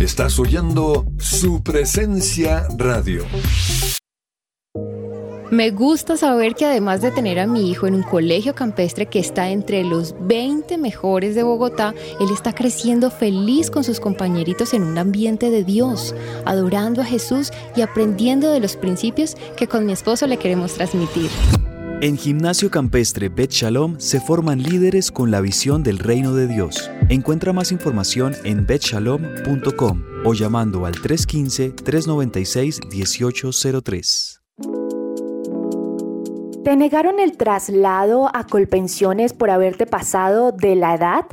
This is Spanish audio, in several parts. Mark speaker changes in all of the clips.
Speaker 1: Estás oyendo su presencia radio.
Speaker 2: Me gusta saber que además de tener a mi hijo en un colegio campestre que está entre los 20 mejores de Bogotá, él está creciendo feliz con sus compañeritos en un ambiente de Dios, adorando a Jesús y aprendiendo de los principios que con mi esposo le queremos transmitir.
Speaker 3: En Gimnasio Campestre Bet Shalom se forman líderes con la visión del reino de Dios. Encuentra más información en betshalom.com o llamando al 315-396-1803.
Speaker 4: ¿Te negaron el traslado a Colpensiones por haberte pasado de la edad?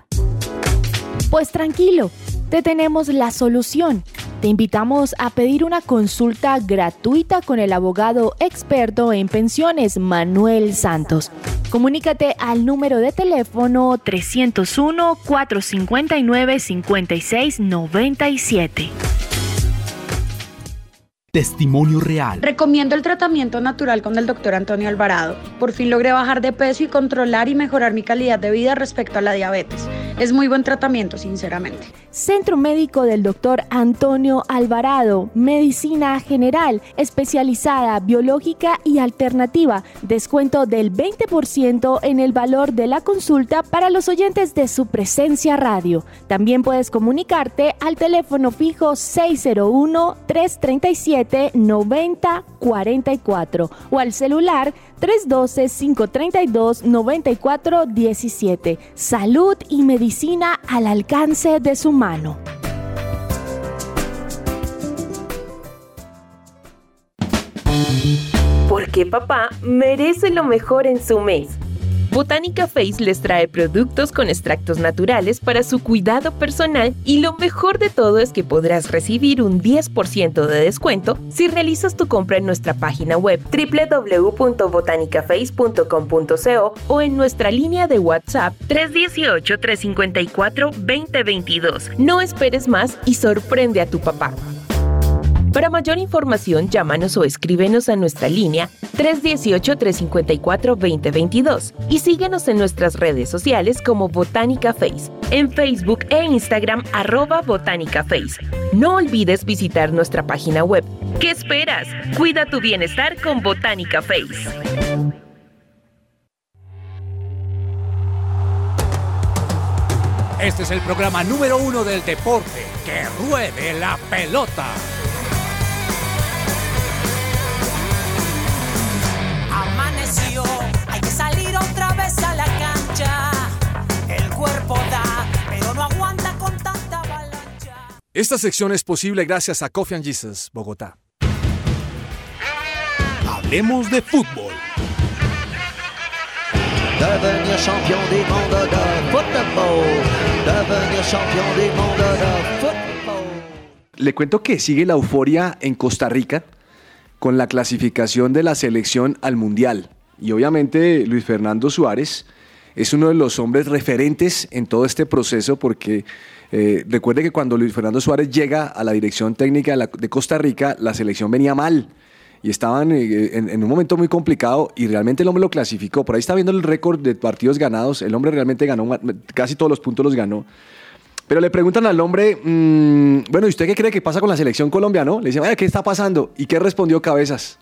Speaker 4: Pues tranquilo, te tenemos la solución. Te invitamos a pedir una consulta gratuita con el abogado experto en pensiones Manuel Santos. Comunícate al número de teléfono 301-459-5697.
Speaker 5: Testimonio real.
Speaker 6: Recomiendo el tratamiento natural con el doctor Antonio Alvarado. Por fin logré bajar de peso y controlar y mejorar mi calidad de vida respecto a la diabetes. Es muy buen tratamiento, sinceramente.
Speaker 4: Centro Médico del Dr. Antonio Alvarado, Medicina General, especializada, biológica y alternativa. Descuento del 20% en el valor de la consulta para los oyentes de su presencia radio. También puedes comunicarte al teléfono fijo 601-337-9044 o al celular 312-532-9417. Salud y medicina al alcance de su mano.
Speaker 7: Porque papá merece lo mejor en su mes. Botánica Face les trae productos con extractos naturales para su cuidado personal y lo mejor de todo es que podrás recibir un 10% de descuento si realizas tu compra en nuestra página web www.botanicaface.com.co o en nuestra línea de WhatsApp 318-354-2022. No esperes más y sorprende a tu papá. Para mayor información, llámanos o escríbenos a nuestra línea 318-354-2022 y síguenos en nuestras redes sociales como Botánica Face, en Facebook e Instagram arroba Botánica Face. No olvides visitar nuestra página web. ¿Qué esperas? Cuida tu bienestar con Botánica Face.
Speaker 8: Este es el programa número uno del deporte. ¡Que ruede la pelota!
Speaker 9: Cancha. El cuerpo da, pero no aguanta con tanta avalancha.
Speaker 10: Esta sección es posible gracias a Coffee and Jesus, Bogotá.
Speaker 8: Hablemos de fútbol.
Speaker 11: Devenir champion du monde de football. Devenir champion du monde de football.
Speaker 12: Le cuento que sigue la euforia en Costa Rica con la clasificación de la selección al Mundial. Y obviamente Luis Fernando Suárez es uno de los hombres referentes en todo este proceso porque eh, recuerde que cuando Luis Fernando Suárez llega a la dirección técnica de, Costa Rica, la selección venía mal y estaban eh, en, un momento muy complicado y realmente el hombre lo clasificó. Por ahí está viendo el récord de partidos ganados, el hombre realmente ganó, casi todos los puntos los ganó. Pero le preguntan al hombre, mm, bueno, ¿y usted qué cree que pasa con la selección colombiana? Le dicen, "Vaya, ¿qué está pasando? ¿Y qué respondió Cabezas?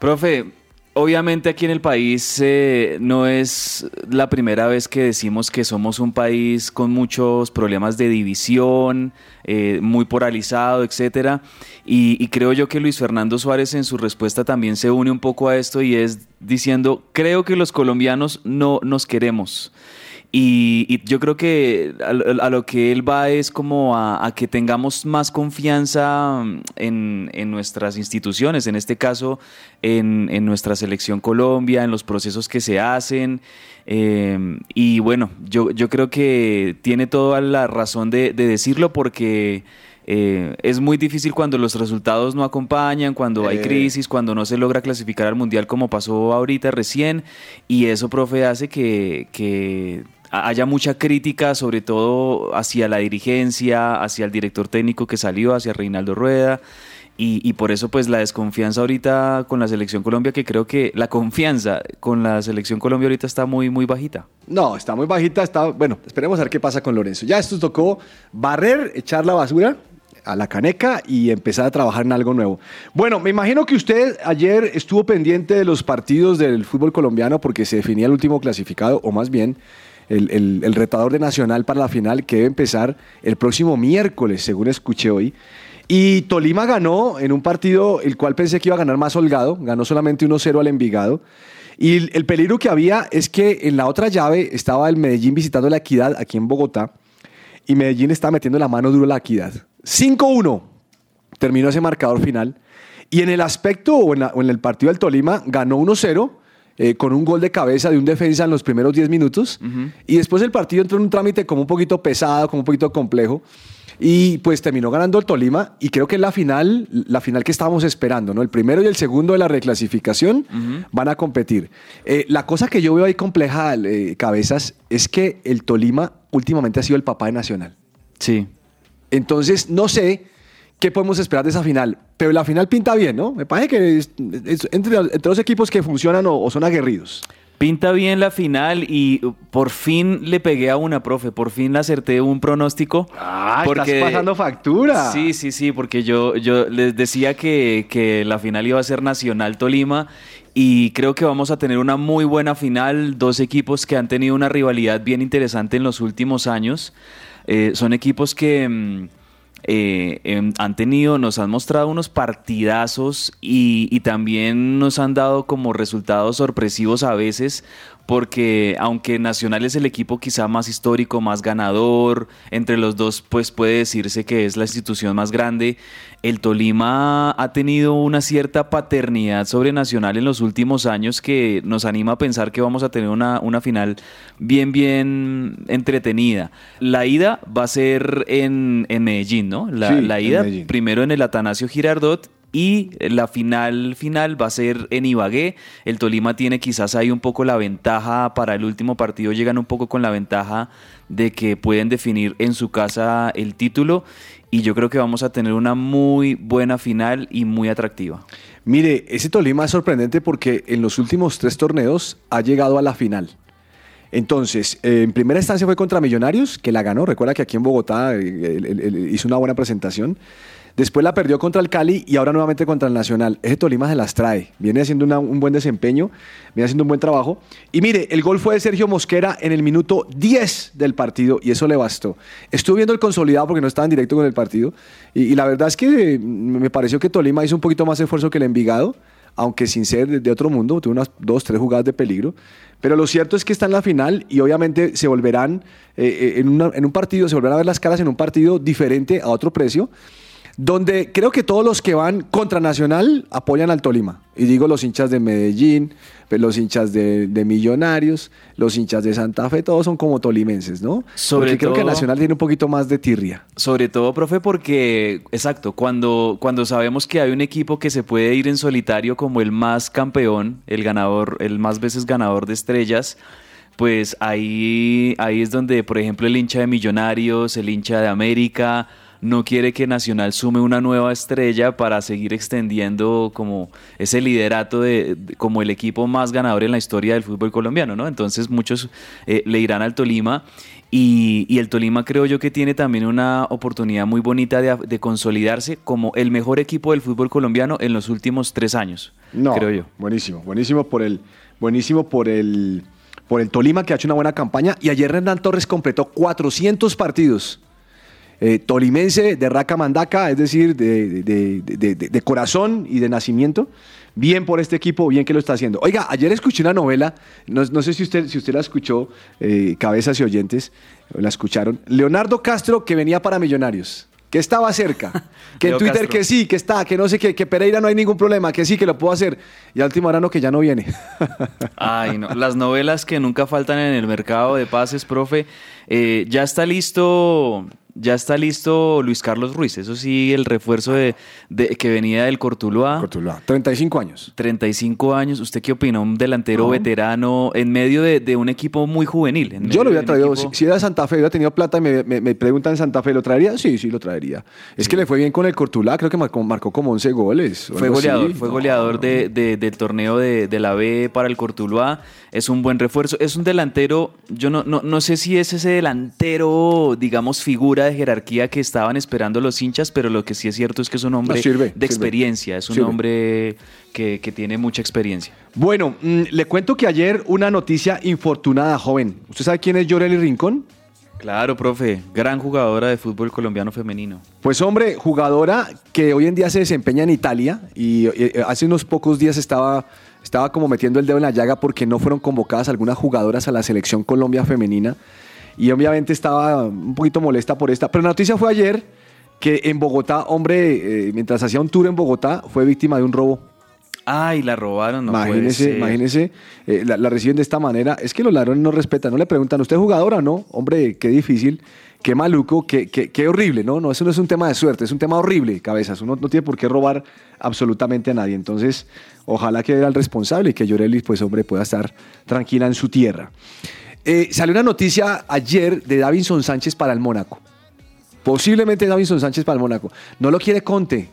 Speaker 13: Profe, obviamente aquí en el país eh, no es la primera vez que decimos que somos un país con muchos problemas de división, eh, muy polarizado, etcétera. Y, y creo yo que Luis Fernando Suárez en su respuesta también se une un poco a esto y es diciendo, creo que los colombianos no nos queremos. Y, y yo creo que a, lo- a lo que él va es como a, a que tengamos más confianza mm, en, en nuestras instituciones, en este caso en, en nuestra selección Colombia, en los procesos que se hacen. eh, y bueno, yo, yo creo que tiene toda la razón de, de decirlo porque eh, es muy difícil cuando los resultados no acompañan, cuando hay
Speaker 12: Eh.
Speaker 13: crisis, cuando no se logra clasificar al mundial como pasó ahorita recién. Y eso, profe, hace que, que haya mucha crítica, sobre todo hacia la dirigencia, hacia el director técnico que salió, hacia Reinaldo Rueda. Y, por eso pues la desconfianza ahorita con la selección Colombia, que creo que la confianza con la selección Colombia ahorita está muy, muy bajita.
Speaker 12: No, está muy bajita, está, bueno, esperemos a ver qué pasa con Lorenzo. Ya esto tocó barrer, echar la basura a la caneca y empezar a trabajar en algo nuevo. Bueno, me imagino que usted ayer estuvo pendiente de los partidos del fútbol colombiano porque se definía el último clasificado, o más bien el, el, retador de Nacional para la final que debe empezar el próximo miércoles, según escuché hoy. Y Tolima ganó en un partido el cual pensé que iba a ganar más holgado, ganó solamente 1-0 al Envigado. Y el peligro que había es que en la otra llave estaba el Medellín visitando la Equidad aquí en Bogotá y Medellín estaba metiendo la mano duro a la Equidad. 5-1 terminó ese marcador final. Y en el aspecto o en, el partido del Tolima ganó 1-0 eh, con un gol de cabeza de un defensa en los primeros 10 minutos. Y después el partido entró en un trámite como un poquito pesado, como un poquito complejo. Y pues terminó ganando el Tolima y creo que la final, la final que estábamos esperando, ¿no? El primero y el segundo de la reclasificación van a competir. Eh, la cosa que yo veo ahí compleja, eh, Cabezas, es que el Tolima últimamente ha sido el papá de Nacional.
Speaker 13: Sí.
Speaker 12: Entonces, no sé qué podemos esperar de esa final, pero la final pinta bien, ¿no? Me parece que es, entre, entre, los equipos que funcionan o, son aguerridos.
Speaker 13: Pinta bien la final y por fin le pegué a una, profe. Por fin le acerté un pronóstico.
Speaker 12: Ah, porque, estás pasando factura.
Speaker 13: Sí, sí, sí, porque yo, yo les decía que, que la final iba a ser Nacional Tolima y creo que vamos a tener una muy buena final. Dos equipos que han tenido una rivalidad bien interesante en los últimos años. Eh, son equipos que mm, eh, em, han tenido, nos han mostrado unos partidazos y, y, también nos han dado como resultados sorpresivos a veces porque aunque Nacional es el equipo quizá más histórico, más ganador, entre los dos pues puede decirse que es la institución más grande, el Tolima ha tenido una cierta paternidad sobre Nacional en los últimos años que nos anima a pensar que vamos a tener una, una final bien, bien entretenida. La ida va a ser en, en Medellín, ¿no? La, la ida primero en el Atanasio Girardot y la final final va a ser en Ibagué. El Tolima tiene quizás ahí un poco la ventaja para el último partido, llegan un poco con la ventaja de que pueden definir en su casa el título y yo creo que vamos a tener una muy buena final y muy atractiva.
Speaker 12: Mire, ese Tolima es sorprendente porque en los últimos tres torneos ha llegado a la final. Entonces, eh, en primera instancia fue contra Millonarios, que la ganó. Recuerda que aquí en Bogotá eh, hizo una buena presentación. Después la perdió contra el Cali y ahora nuevamente contra el Nacional. Ese Tolima se las trae. Viene haciendo un buen desempeño, viene haciendo un buen trabajo. Y mire, el gol fue de Sergio Mosquera en el minuto 10 del partido y eso le bastó. Estuve viendo el consolidado porque no estaba en directo con el partido y, la verdad es que me pareció que Tolima hizo un poquito más esfuerzo que el Envigado aunque sin ser de otro mundo, tuvo unas dos, tres jugadas de peligro. Pero lo cierto es que está en la final y obviamente se volverán, eh, eh, en, en, un partido, se volverán a ver las caras en un partido diferente a otro precio donde creo que todos los que van contra Nacional apoyan al Tolima. Y digo los hinchas de Medellín, pues, los hinchas de, Millonarios, los hinchas de Santa Fe, todos son como tolimenses, ¿no?
Speaker 13: Sobre
Speaker 12: creo que Nacional tiene un poquito más de tirria.
Speaker 13: Sobre todo, profe, porque, exacto, cuando, cuando sabemos que hay un equipo que se puede ir en solitario como el más campeón, el ganador, el más veces ganador de estrellas, pues ahí, ahí es donde, por ejemplo, el hincha de Millonarios, el hincha de América, no quiere que Nacional sume una nueva estrella para seguir extendiendo como ese liderato de, como el equipo más ganador en la historia del fútbol colombiano, ¿no? Entonces muchos eh, le irán al Tolima y, el Tolima creo yo que tiene también una oportunidad muy bonita de, consolidarse como el mejor equipo del fútbol colombiano en los últimos tres años,
Speaker 12: no,
Speaker 13: creo yo.
Speaker 12: Buenísimo, buenísimo por el, buenísimo por el, por el Tolima que ha hecho una buena campaña y ayer Hernán Torres completó 400 partidos eh, tolimense de raca mandaca, es decir, de, corazón y de nacimiento. Bien por este equipo, bien que lo está haciendo. Oiga, ayer escuché una novela, no, sé si usted, si usted la escuchó, eh, cabezas y oyentes, la escucharon. Leonardo Castro que venía para Millonarios que estaba cerca, que en Twitter que sí, que está, que no sé qué, que Pereira no hay ningún problema, que sí, que lo puedo hacer. Y al último no, que ya no viene.
Speaker 13: Ay, no. Las novelas que nunca faltan en el mercado de pases, profe. Eh, ya está listo Ya está listo Luis Carlos Ruiz, eso sí, el refuerzo de, de- que venía del Cortuluá.
Speaker 12: Cortuluá, 35 años.
Speaker 13: 35 años. ¿Usted qué opina? Un delantero
Speaker 12: No.
Speaker 13: veterano en medio de, de un equipo muy juvenil. en
Speaker 12: Yo lo hubiera traído, si,
Speaker 13: equipo-
Speaker 12: si era Santa Fe, hubiera tenido plata y me, me- me preguntan en Santa Fe, ¿lo traería? Sí, sí, lo traería. Es que le fue bien con el Cortulá, creo que marcó, marcó como 11 goles.
Speaker 13: Fue
Speaker 12: así.
Speaker 13: goleador, fue
Speaker 12: No,
Speaker 13: goleador de- de- del torneo de, de la B para el Cortuluá. Es un buen refuerzo. Es un delantero, yo no, no, no sé si es ese delantero, digamos, figura de jerarquía que estaban esperando los hinchas, pero lo que sí es cierto es que es un hombre
Speaker 12: No, sirve,
Speaker 13: de
Speaker 12: sirve.
Speaker 13: experiencia, es un
Speaker 12: Sirve.
Speaker 13: hombre que, que tiene mucha experiencia.
Speaker 12: Bueno, mm, le cuento que ayer una noticia infortunada, joven. ¿Usted sabe quién es Yoreli Rincón?
Speaker 13: Claro, profe, gran jugadora de fútbol colombiano femenino.
Speaker 12: Pues hombre, jugadora que hoy en día se desempeña en Italia y eh, hace unos pocos días estaba, estaba como metiendo el dedo en la llaga porque no fueron convocadas algunas jugadoras a la selección Colombia femenina y obviamente estaba un poquito molesta por esta. Pero la noticia fue ayer que en Bogotá, hombre, eh, mientras hacía un tour en Bogotá, fue víctima de un robo.
Speaker 13: Ay, la robaron, no puede
Speaker 12: imagínese,
Speaker 13: ser.
Speaker 12: imagínese, eh, la, la reciben de esta manera. Es que los ladrones no respetan, no le preguntan, ¿usted es jugadora o no? Hombre, qué difícil, qué maluco, qué, qué, qué horrible, ¿no? No, eso no es un tema de suerte, es un tema horrible, cabezas. Uno no tiene por qué robar absolutamente a nadie. Entonces, ojalá que era el responsable y que Llorelli, pues hombre, pueda estar tranquila en su tierra. Eh, salió una noticia ayer de Davinson Sánchez para el Mónaco. Posiblemente Davinson Sánchez para el Mónaco. No lo quiere Conte.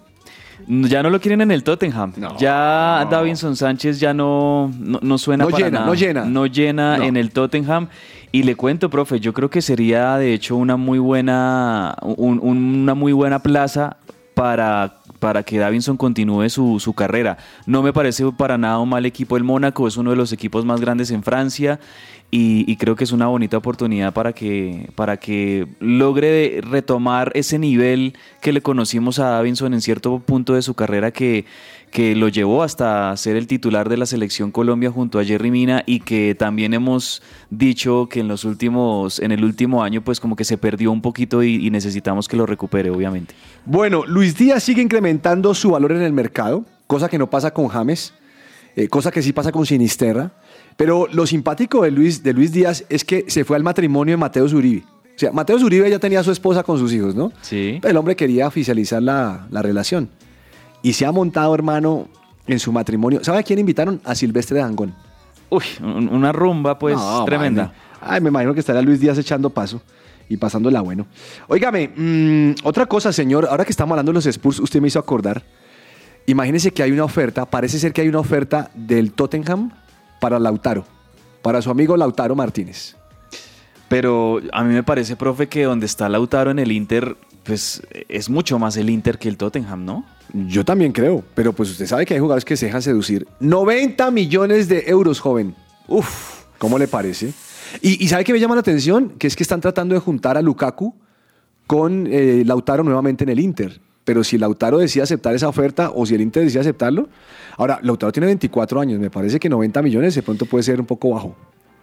Speaker 13: Ya no lo quieren en el Tottenham. Ya Davinson Sánchez ya no, no, no suena
Speaker 12: No
Speaker 13: para
Speaker 12: llena,
Speaker 13: nada.
Speaker 12: no llena.
Speaker 13: No llena
Speaker 12: No.
Speaker 13: en el Tottenham. Y le cuento, profe, yo creo que sería de hecho una muy buena, un- un- una muy buena plaza para, para que Davinson continúe su, su carrera. No me parece para nada un mal equipo el Mónaco, es uno de los equipos más grandes en Francia y, creo que es una bonita oportunidad para que, para que logre retomar ese nivel que le conocimos a Davinson en cierto punto de su carrera que, que lo llevó hasta ser el titular de la selección Colombia junto a Jerry Mina y que también hemos dicho que en los últimos, en el último año pues como que se perdió un poquito y, y necesitamos que lo recupere obviamente.
Speaker 12: Bueno, Luis Díaz sigue incrementando su valor en el mercado, cosa que no pasa con James, eh, cosa que sí pasa con Sinisterra. Pero lo simpático de Luis, de Luis Díaz es que se fue al matrimonio de Mateo Zuribe. O sea, Mateo Zuribe ya tenía a su esposa con sus hijos, ¿no?
Speaker 13: Sí.
Speaker 12: El hombre quería oficializar la, la relación. Y se ha montado, hermano, en su matrimonio. ¿Sabe a quién invitaron? A Silvestre Dangón.
Speaker 13: Uy, un- una rumba pues
Speaker 12: No,
Speaker 13: tremenda.
Speaker 12: Ay, me imagino que estará Luis Díaz echando paso y pasándola bueno. Óigame, mm, otra cosa, señor, ahora que estamos hablando de los Spurs, usted me hizo acordar. Imagínese que hay una oferta, parece ser que hay una oferta del Tottenham para Lautaro, para su amigo Lautaro Martínez.
Speaker 13: Pero a mí me parece, profe, que donde está Lautaro en el Inter, pues es mucho más el Inter que el Tottenham, ¿no?
Speaker 12: Yo también creo, pero pues usted sabe que hay jugadores que se dejan seducir. 90 millones de euros, joven. Uf, ¿cómo le parece? Y, y ¿sabe qué me llama la atención? Que es que están tratando de juntar a Lukaku con eh, Lautaro nuevamente en el Inter. Pero si Lautaro decide aceptar esa oferta o si el Inter decide aceptarlo. Ahora, Lautaro tiene 24 años. Me parece que 90 millones de pronto puede ser un poco bajo.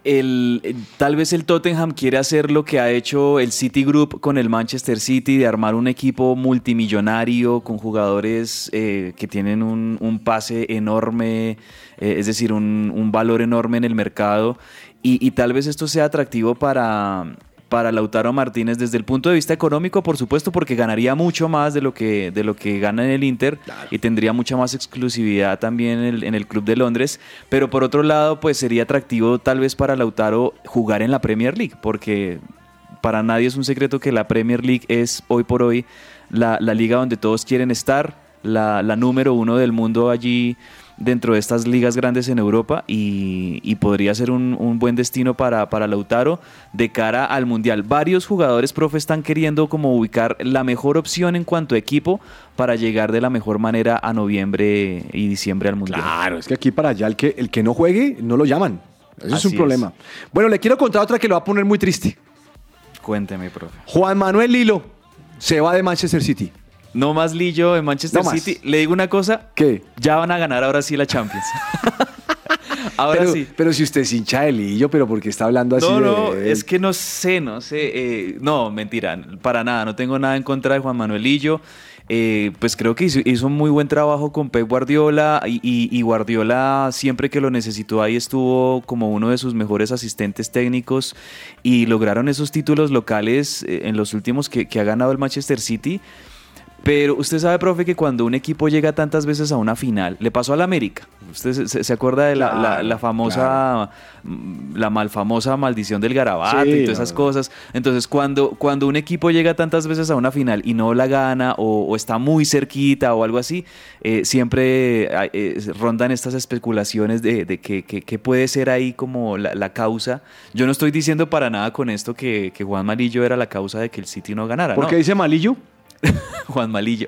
Speaker 13: El, tal vez el Tottenham quiere hacer lo que ha hecho el City Group con el Manchester City, de armar un equipo multimillonario con jugadores eh, que tienen un, pase enorme, eh, es decir, un, un valor enorme en el mercado. Y tal vez esto sea atractivo para, para Lautaro Martínez desde el punto de vista económico, por supuesto, porque ganaría mucho más de lo que, de lo que gana en el Inter y tendría mucha más exclusividad también en el, en el Club de Londres. Pero por otro lado, pues sería atractivo tal vez para Lautaro jugar en la Premier League, porque para nadie es un secreto que la Premier League es hoy por hoy la, la liga donde todos quieren estar, la, la número uno del mundo allí dentro de estas ligas grandes en Europa y, y podría ser un, un buen destino para, para Lautaro de cara al Mundial. Varios jugadores, profe, están queriendo como ubicar la mejor opción en cuanto a equipo para llegar de la mejor manera a noviembre y diciembre al Mundial.
Speaker 12: Claro, es que aquí para allá el que, el que no juegue no lo llaman. Eso es un problema. Bueno, le quiero contar otra que lo va a poner muy triste.
Speaker 13: Cuénteme, profe.
Speaker 12: Juan Manuel Lilo se va de Manchester City.
Speaker 13: No más Lillo en Manchester
Speaker 12: No.
Speaker 13: City. Le digo una cosa.
Speaker 12: ¿Qué?
Speaker 13: Ya van a ganar ahora sí la Champions. Ahora
Speaker 12: pero,
Speaker 13: sí.
Speaker 12: Pero si usted es hincha de Lillo, pero porque está hablando así
Speaker 13: No,
Speaker 12: de
Speaker 13: no,
Speaker 12: él?
Speaker 13: es que no sé, no sé. eh, no, mentira, para nada. No tengo nada en contra de Juan Manuelillo. Eh, pues creo que hizo, hizo un muy buen trabajo con Pep Guardiola y, y- y Guardiola siempre que lo necesitó ahí estuvo como uno de sus mejores asistentes técnicos y lograron esos títulos locales eh, en los últimos que, que ha ganado el Manchester City. Pero usted sabe, profe, que cuando un equipo llega tantas veces a una final, le pasó al América. Usted se, se- se acuerda de la, la-
Speaker 12: Claro,
Speaker 13: la famosa, mm, la malfamosa maldición del garabato
Speaker 12: Sí,
Speaker 13: y todas esas cosas. Entonces, cuando, cuando un equipo llega tantas veces a una final y no la gana o, o está muy cerquita o algo así, eh, siempre hay- eh, rondan estas especulaciones de, de que, que- que puede ser ahí como la, la causa. Yo no estoy diciendo para nada con esto que, que Juan Malillo era la causa de que el City no ganara.
Speaker 12: ¿Por
Speaker 13: no.
Speaker 12: qué dice Malillo?
Speaker 13: Juan Malillo.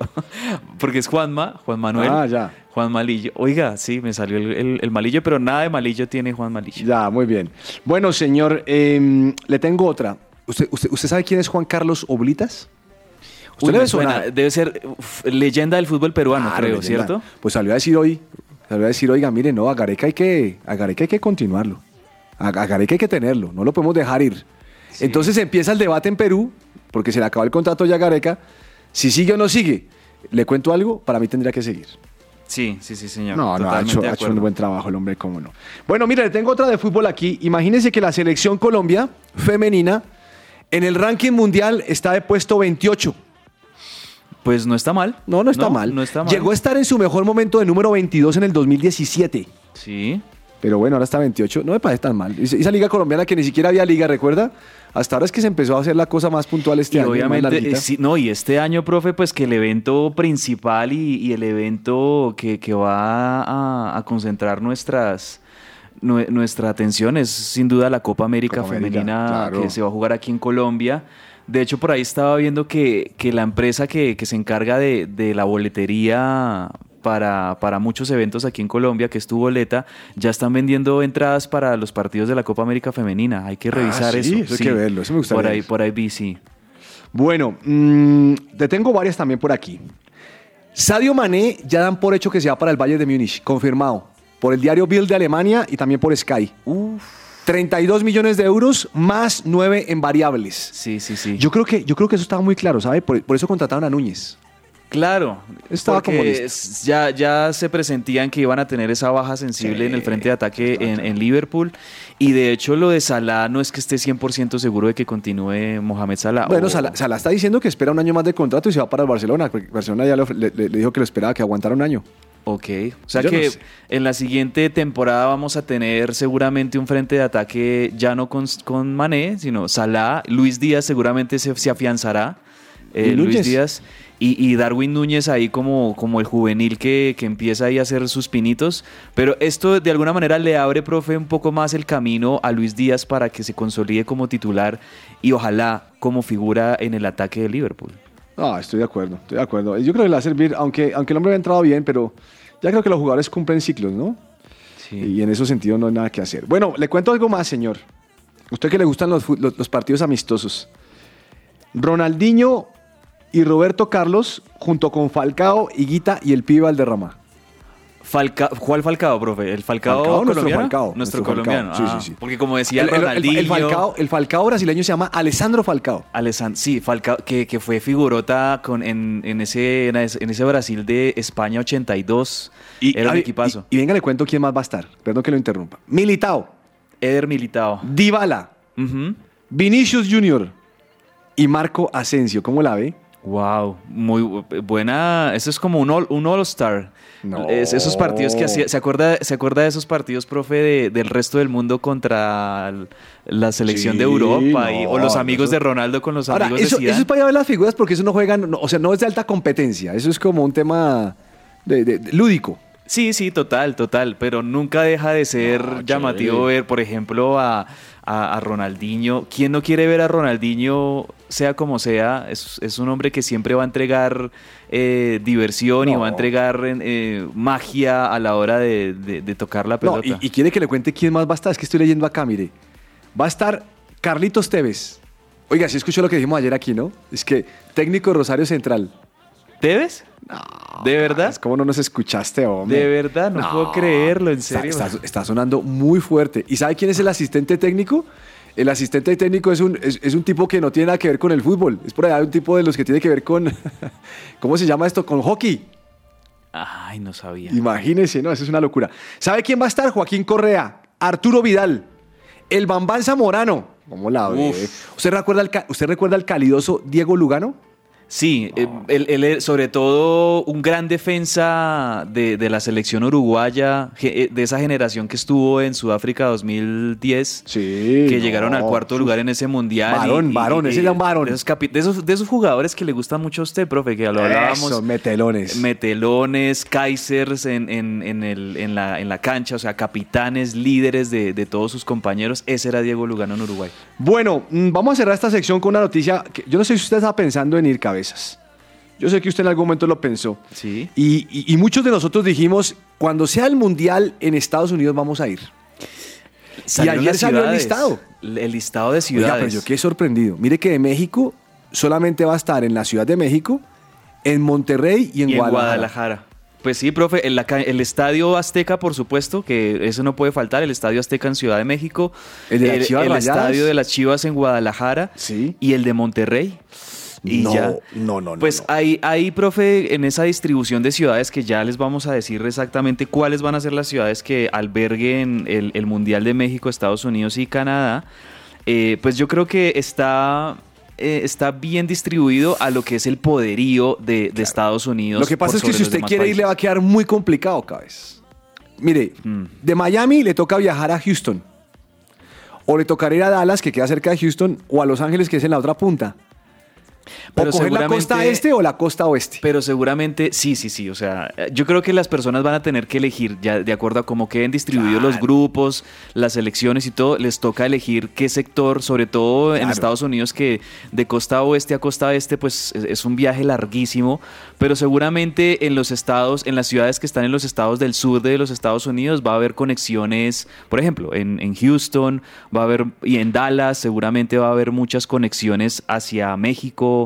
Speaker 13: Porque es Juanma, Juan Manuel.
Speaker 12: Ah, ya.
Speaker 13: Juan Malillo. Oiga, sí, me salió el, el- el malillo, pero nada de malillo tiene Juan Malillo.
Speaker 12: Ya, muy bien. Bueno, señor, em, le tengo otra. ¿Usted, usted, usted sabe quién es Juan Carlos Oblitas? Usted
Speaker 13: Uy,
Speaker 12: debe sonar.
Speaker 13: debe ser uf, leyenda del fútbol peruano,
Speaker 12: Claro,
Speaker 13: creo,
Speaker 12: leyenda.
Speaker 13: ¿cierto?
Speaker 12: Pues salió a decir hoy, salió a decir, oiga, mire, no, a Gareca hay que, a Gareca hay que continuarlo. A, a Gareca hay que tenerlo, no lo podemos dejar ir. Entonces empieza el debate en Perú, porque se le acaba el contrato ya a Gareca, si sigue o no sigue. Le cuento algo, para mí tendría que seguir.
Speaker 13: Sí, sí, sí, señor.
Speaker 12: No, no, ha hecho, ha un buen trabajo el hombre, cómo no. Bueno, mire, le tengo otra de fútbol aquí. Imagínense que la selección Colombia femenina en el ranking mundial está de puesto 28.
Speaker 13: Pues no está mal.
Speaker 12: No, no está
Speaker 13: No,
Speaker 12: mal.
Speaker 13: no está mal.
Speaker 12: Llegó a estar en su mejor momento de número 22 en el 2017.
Speaker 13: Sí.
Speaker 12: Pero bueno, ahora está 28. No me parece tan mal. Esa liga colombiana que ni siquiera había liga, ¿recuerda? Hasta ahora es que se empezó a hacer la cosa más puntual este
Speaker 13: Y
Speaker 12: año.
Speaker 13: obviamente, eh, sí, no, y este año, profe, pues que el evento principal y, y el evento que, que va a, a concentrar nuestras, nue- nuestra atención es sin duda la Copa América
Speaker 12: Copa América,
Speaker 13: Femenina
Speaker 12: claro.
Speaker 13: que se va a jugar aquí en Colombia. De hecho, por ahí estaba viendo que, que la empresa que, que se encarga de, de la boletería para, para muchos eventos aquí en Colombia, que es tu boleta, ya están vendiendo entradas para los partidos de la Copa América Femenina. Hay que
Speaker 12: Ah,
Speaker 13: revisar
Speaker 12: sí,
Speaker 13: eso.
Speaker 12: eso hay que verlo, eso me gustaría
Speaker 13: Por ahí, por ahí vi, sí.
Speaker 12: Bueno, mm, te tengo varias también por aquí. Sadio Mané ya dan por hecho que se va para el Bayern de Múnich, confirmado. Por el diario Bild de Alemania y también por Sky. 32 millones de euros más 9 en variables.
Speaker 13: Sí, sí, sí.
Speaker 12: Yo creo que, yo creo que eso estaba muy claro, ¿sabe? Por, por eso contrataron a Núñez.
Speaker 13: Claro,
Speaker 12: Estaba como listo.
Speaker 13: ya, ya se presentían que iban a tener esa baja sensible en el frente de ataque en, en Liverpool y de hecho lo de Salah no es que esté 100% seguro de que continúe Mohamed Salah.
Speaker 12: Bueno,
Speaker 13: o-
Speaker 12: Salah, Salah está diciendo que espera un año más de contrato y se va para el Barcelona. porque Barcelona ya le, dijo que lo esperaba, que aguantara un año.
Speaker 13: Ok, o sea
Speaker 12: Yo no
Speaker 13: que
Speaker 12: sé.
Speaker 13: en la siguiente temporada vamos a tener seguramente un frente de ataque ya no con, con Mané, sino Salah, Luis Díaz seguramente se, se afianzará, eh,
Speaker 12: ¿Y
Speaker 13: Luis? Díaz, y, y Darwin Núñez ahí como, como el juvenil que, que empieza ahí a hacer sus pinitos, pero esto de alguna manera le abre, profe, un poco más el camino a Luis Díaz para que se consolide como titular y ojalá como figura en el ataque de Liverpool.
Speaker 12: Ah, estoy de acuerdo, estoy de acuerdo. Yo creo que le va a servir, aunque, aunque el hombre ha entrado bien, pero ya creo que los jugadores cumplen ciclos, ¿no? Y en ese sentido no hay nada que hacer. Bueno, le cuento algo más, señor. Usted que le gustan los- los partidos amistosos. Ronaldinho y Roberto Carlos, junto con Falcao, Higuita y el pibe Valderrama.
Speaker 13: Falca, ¿Cuál Falcao, profe? ¿El Falcao,
Speaker 12: Falcao, nuestro
Speaker 13: colombiano?
Speaker 12: Falcao,
Speaker 13: Nuestro, colombiano.
Speaker 12: Sí,
Speaker 13: ah,
Speaker 12: sí, sí.
Speaker 13: Porque como decía
Speaker 12: El, el- el-
Speaker 13: Ronaldinho...
Speaker 12: el Falcao, el Falcao brasileño se llama Alessandro Falcao.
Speaker 13: Alessan- sí, Falcao, que, que fue figurota con, en, en ese, en ese Brasil de España 82. Era un
Speaker 12: ay,
Speaker 13: equipazo.
Speaker 12: Y, y venga, le cuento quién más va a estar. Perdón que lo interrumpa. Militao,
Speaker 13: Eder Militao.
Speaker 12: Dybala, Vinicius Junior y Marco Asensio. ¿Cómo la ve?
Speaker 13: Wow, muy bu- buena. Eso es como un all, un all-star. Es- esos partidos que hacía. ¿se acuerda, ¿Se acuerda de esos partidos, profe, de- del resto del mundo contra la selección de Europa? y- o los amigos
Speaker 12: eso-
Speaker 13: de Ronaldo con los
Speaker 12: Ahora,
Speaker 13: amigos
Speaker 12: eso,
Speaker 13: de Zidane?
Speaker 12: eso es para ver las figuras porque eso no juegan, no- o sea, no es de alta competencia. Eso es como un tema de- de- de- lúdico.
Speaker 13: Sí, sí, total, total, pero nunca deja de ser llamativo ver, por ejemplo, a, a- a Ronaldinho. ¿Quién no quiere ver a Ronaldinho, sea como sea? Es, es un hombre que siempre va a entregar eh, diversión y
Speaker 12: No.
Speaker 13: va a entregar eh, magia a la hora de, de- de tocar la
Speaker 12: No,
Speaker 13: pelota.
Speaker 12: y, y quiere que le cuente quién más va a estar. Es que estoy leyendo acá, mire. Va a estar Carlitos Tevez. Oiga, si escuchó lo que dijimos ayer aquí, ¿no? Es que técnico de Rosario Central.
Speaker 13: ¿Tevez? ¿De verdad?
Speaker 12: ¿Cómo no nos escuchaste, hombre?
Speaker 13: De verdad, no, puedo creerlo, en serio.
Speaker 12: Está, está- está sonando muy fuerte. ¿Y sabe quién es el asistente técnico? El asistente técnico es un, es, es un tipo que no tiene nada que ver con el fútbol. Es por allá un tipo de los que tiene que ver con. ¿Cómo se llama esto? Con hockey.
Speaker 13: Ay, no sabía.
Speaker 12: Imagínese, no, eso es una locura. ¿Sabe quién va a estar? Joaquín Correa, Arturo Vidal, el Bambán Zamorano. ¿Cómo la ve? ¿Usted recuerda, el, ca- ¿Usted recuerda al calidoso Diego Lugano?
Speaker 13: Sí, eh, él, él es sobre todo un gran defensa de, de la selección uruguaya, eh, de esa generación que estuvo en Sudáfrica 2010,
Speaker 12: Sí.
Speaker 13: que llegaron al cuarto lugar en ese mundial.
Speaker 12: Varón, varón, ese era un varón.
Speaker 13: De esos, de, esos, de esos jugadores que le gustan mucho a usted, profe, que lo hablábamos.
Speaker 12: Eso, metelones.
Speaker 13: Metelones, Kaisers en, en- en el- en la, en la cancha, o sea, capitanes, líderes de, de todos sus compañeros. Ese era Diego Lugano en Uruguay.
Speaker 12: Bueno, mm, vamos a cerrar esta sección con una noticia que yo no sé si usted está pensando en ir Yo sé que usted en algún momento lo pensó.
Speaker 13: Sí.
Speaker 12: Y, y- y muchos de nosotros dijimos, cuando sea el Mundial en Estados Unidos vamos a ir.
Speaker 13: Salieron
Speaker 12: ayer salió el listado.
Speaker 13: El listado de
Speaker 12: Oiga,
Speaker 13: ciudades.
Speaker 12: pero yo quedé sorprendido. Mire que de México solamente va a estar en la Ciudad de México, en Monterrey y en,
Speaker 13: y en
Speaker 12: Guadalajara.
Speaker 13: Guadalajara. Pues sí, profe, el, la el Estadio Azteca, por supuesto, que eso no puede faltar, el Estadio Azteca en Ciudad de México,
Speaker 12: El de las
Speaker 13: el,
Speaker 12: Chivas
Speaker 13: el. Estadio de las Chivas en Guadalajara
Speaker 12: Sí.
Speaker 13: y el de Monterrey. Y
Speaker 12: no,
Speaker 13: ya.
Speaker 12: no, no, no.
Speaker 13: Pues
Speaker 12: no.
Speaker 13: ahí, ahí, profe, en esa distribución de ciudades que ya les vamos a decir exactamente cuáles van a ser las ciudades que alberguen el, el Mundial de México, Estados Unidos y Canadá, eh, pues yo creo que está, eh, está bien distribuido a lo que es el poderío de, de Estados Unidos.
Speaker 12: Lo que pasa es que si usted quiere ir le va a quedar muy complicado, cabez. Mire,
Speaker 13: Mm.
Speaker 12: de Miami le toca viajar a Houston. O le tocará ir a Dallas, que queda cerca de Houston, o a Los Ángeles, que es en la otra punta.
Speaker 13: Pero
Speaker 12: o coger la costa este o la costa oeste.
Speaker 13: Pero seguramente, sí, sí, sí. O sea, yo creo que las personas van a tener que elegir, ya de acuerdo a cómo queden distribuidos los grupos, las elecciones y todo, les toca elegir qué sector, sobre todo en. Estados Unidos, que de costa oeste a costa este, pues es- es un viaje larguísimo. Pero seguramente en los estados, en las ciudades que están en los estados del sur de los Estados Unidos, va a haber conexiones, por ejemplo, en, en Houston, va a haber, y en Dallas, seguramente va a haber muchas conexiones hacia México.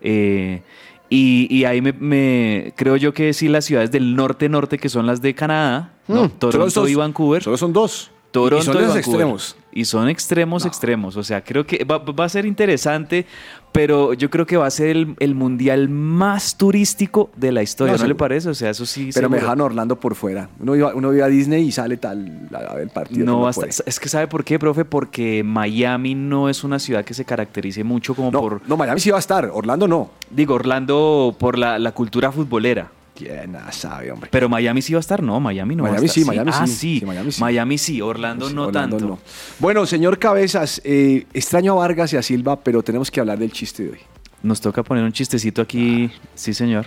Speaker 13: Eh, y, y ahí me, me- creo yo que sí las ciudades del norte-norte, que son las de Canadá, ¿no?
Speaker 12: Mm, solo
Speaker 13: Toronto y Vancouver.
Speaker 12: Solo son dos.
Speaker 13: Toronto
Speaker 12: y son
Speaker 13: y Vancouver.
Speaker 12: extremos.
Speaker 13: Y son extremos, extremos. O sea, creo que va, va a ser interesante, pero yo creo que va a ser el, el mundial más turístico de la historia,
Speaker 12: No,
Speaker 13: ¿no, le parece? O sea, eso sí.
Speaker 12: Pero me dejan Orlando por fuera. Uno iba, uno iba a Disney y sale tal a ver el partido.
Speaker 13: No,
Speaker 12: puede.
Speaker 13: es que ¿sabe por qué, profe? Porque Miami no es una ciudad que se caracterice mucho como
Speaker 12: no,
Speaker 13: por...
Speaker 12: no, Miami sí va a estar, Orlando no.
Speaker 13: Digo, Orlando por la, la cultura futbolera.
Speaker 12: ¿Quién nada sabe, hombre?
Speaker 13: Pero Miami sí va a estar, no, Miami no va a
Speaker 12: Miami
Speaker 13: estar.
Speaker 12: sí, Miami
Speaker 13: Ah,
Speaker 12: sí,
Speaker 13: sí.
Speaker 12: sí, Miami sí.
Speaker 13: Miami sí, Orlando no
Speaker 12: Orlando
Speaker 13: tanto.
Speaker 12: no. Bueno, señor Cabezas, eh, extraño a Vargas y a Silva, pero tenemos que hablar del chiste de hoy.
Speaker 13: Nos toca poner un chistecito aquí. Sí, señor.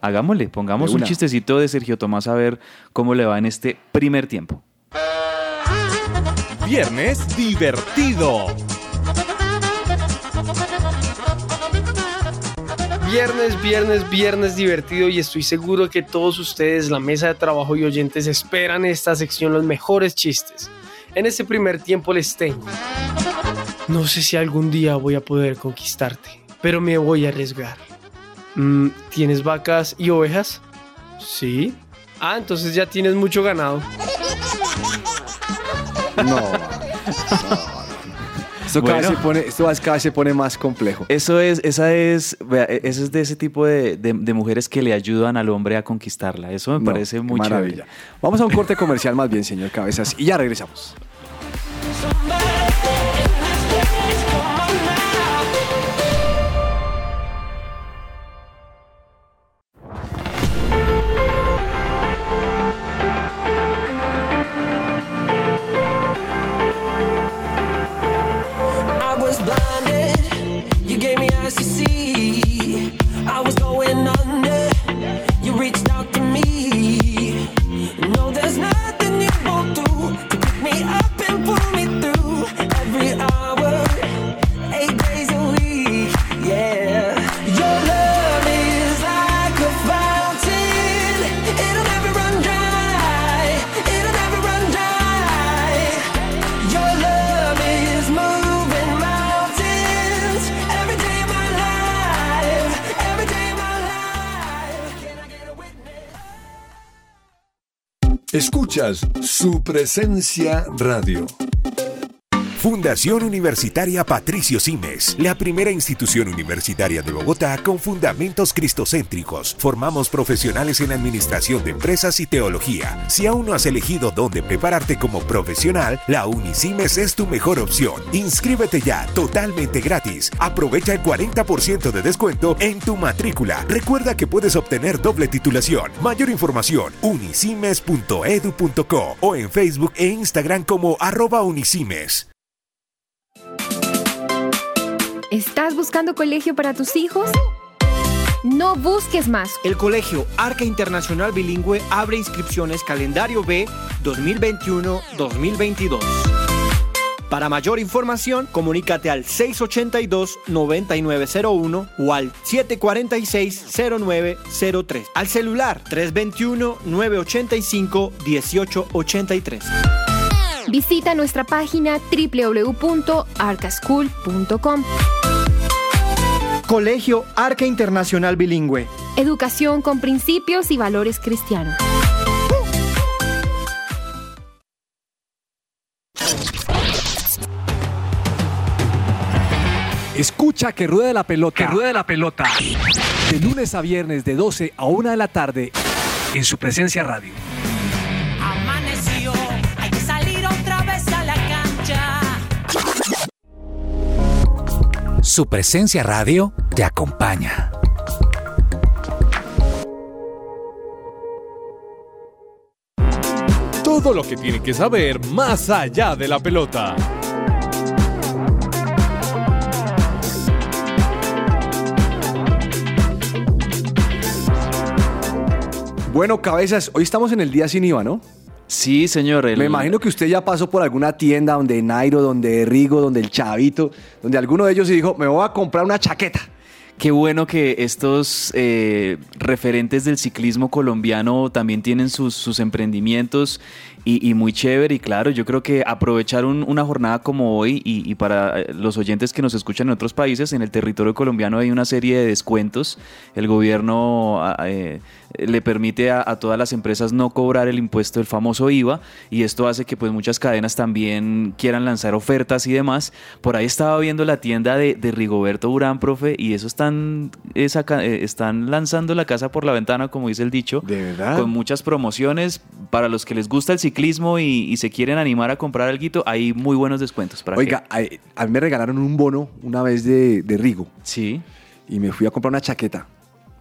Speaker 13: Hagámosle, pongamos un chistecito de Sergio Tomás a ver cómo le va en este primer tiempo.
Speaker 8: Viernes divertido.
Speaker 14: Viernes, viernes, viernes divertido y estoy seguro que todos ustedes, la mesa de trabajo y oyentes, esperan esta sección los mejores chistes. En este primer tiempo les tengo. No sé si algún día voy a poder conquistarte, pero me voy a arriesgar. Mm, ¿Tienes vacas y ovejas? Sí. Ah, entonces ya tienes mucho ganado.
Speaker 12: No, Esto, cada se pone, esto cada vez se pone más complejo.
Speaker 13: Eso es, esa es, vea, e- eso es de ese tipo de, de- de mujeres que le ayudan al hombre a conquistarla. Eso me
Speaker 12: No,
Speaker 13: parece muy
Speaker 12: maravilla.
Speaker 13: chévere.
Speaker 12: Vamos a un corte comercial más bien, señor Cabezas, y ya regresamos.
Speaker 1: Su presencia radio.
Speaker 15: Fundación Universitaria Patricio Simes, la primera institución universitaria de Bogotá con fundamentos cristocéntricos. Formamos profesionales en administración de empresas y teología. Si aún no has elegido dónde prepararte como profesional, la Unisimes es tu mejor opción. Inscríbete ya, totalmente gratis. Aprovecha el 40% de descuento en tu matrícula. Recuerda que puedes obtener doble titulación. Mayor información, unisimes.edu.co o en Facebook e Instagram como arroba unisimes.
Speaker 2: ¿Estás buscando colegio para tus hijos? No busques más.
Speaker 16: El Colegio Arca Internacional Bilingüe abre inscripciones calendario B 2021-2022. Para mayor información, comunícate al 682-9901 o al 746-0903. Al celular 321-985-1883.
Speaker 2: Visita nuestra página www.arcaschool.com.
Speaker 16: Colegio Arca Internacional Bilingüe.
Speaker 2: Educación con principios y valores cristianos.
Speaker 10: Escucha que ruede la pelota. Que ruede la pelota. De lunes a viernes de 12 a 1 de la tarde en su presencia radio.
Speaker 8: Su presencia radio te acompaña.
Speaker 17: Todo lo que tiene que saber más allá de la pelota.
Speaker 12: Bueno, cabezas, hoy estamos en el día sin IVA, ¿no?
Speaker 13: Sí, señor. el-
Speaker 12: Me imagino que usted ya pasó por alguna tienda donde Nairo, donde Rigo, donde el Chavito, donde alguno de ellos y dijo, me voy a comprar una chaqueta.
Speaker 13: Qué bueno que estos eh, referentes del ciclismo colombiano también tienen sus, sus emprendimientos y, y muy chévere. Y claro, yo creo que aprovechar un- una jornada como hoy y, y para eh, los oyentes que nos escuchan en otros países, en el territorio colombiano hay una serie de descuentos. El gobierno ah, eh, le permite a, a todas las empresas no cobrar el impuesto del famoso IVA y esto hace que pues muchas cadenas también quieran lanzar ofertas y demás. Por ahí estaba viendo la tienda de, de Rigoberto Urán, profe, y eso están, esa ca- eh, están lanzando la casa por la ventana, como dice el dicho.
Speaker 12: ¿De verdad?
Speaker 13: Con muchas promociones. Para los que les gusta el ciclismo y, y se quieren animar a comprar algo, hay muy buenos descuentos. Para
Speaker 12: Oiga, a, a mí me regalaron un bono una vez de, de Rigo.
Speaker 13: Sí.
Speaker 12: Y me fui a comprar una chaqueta.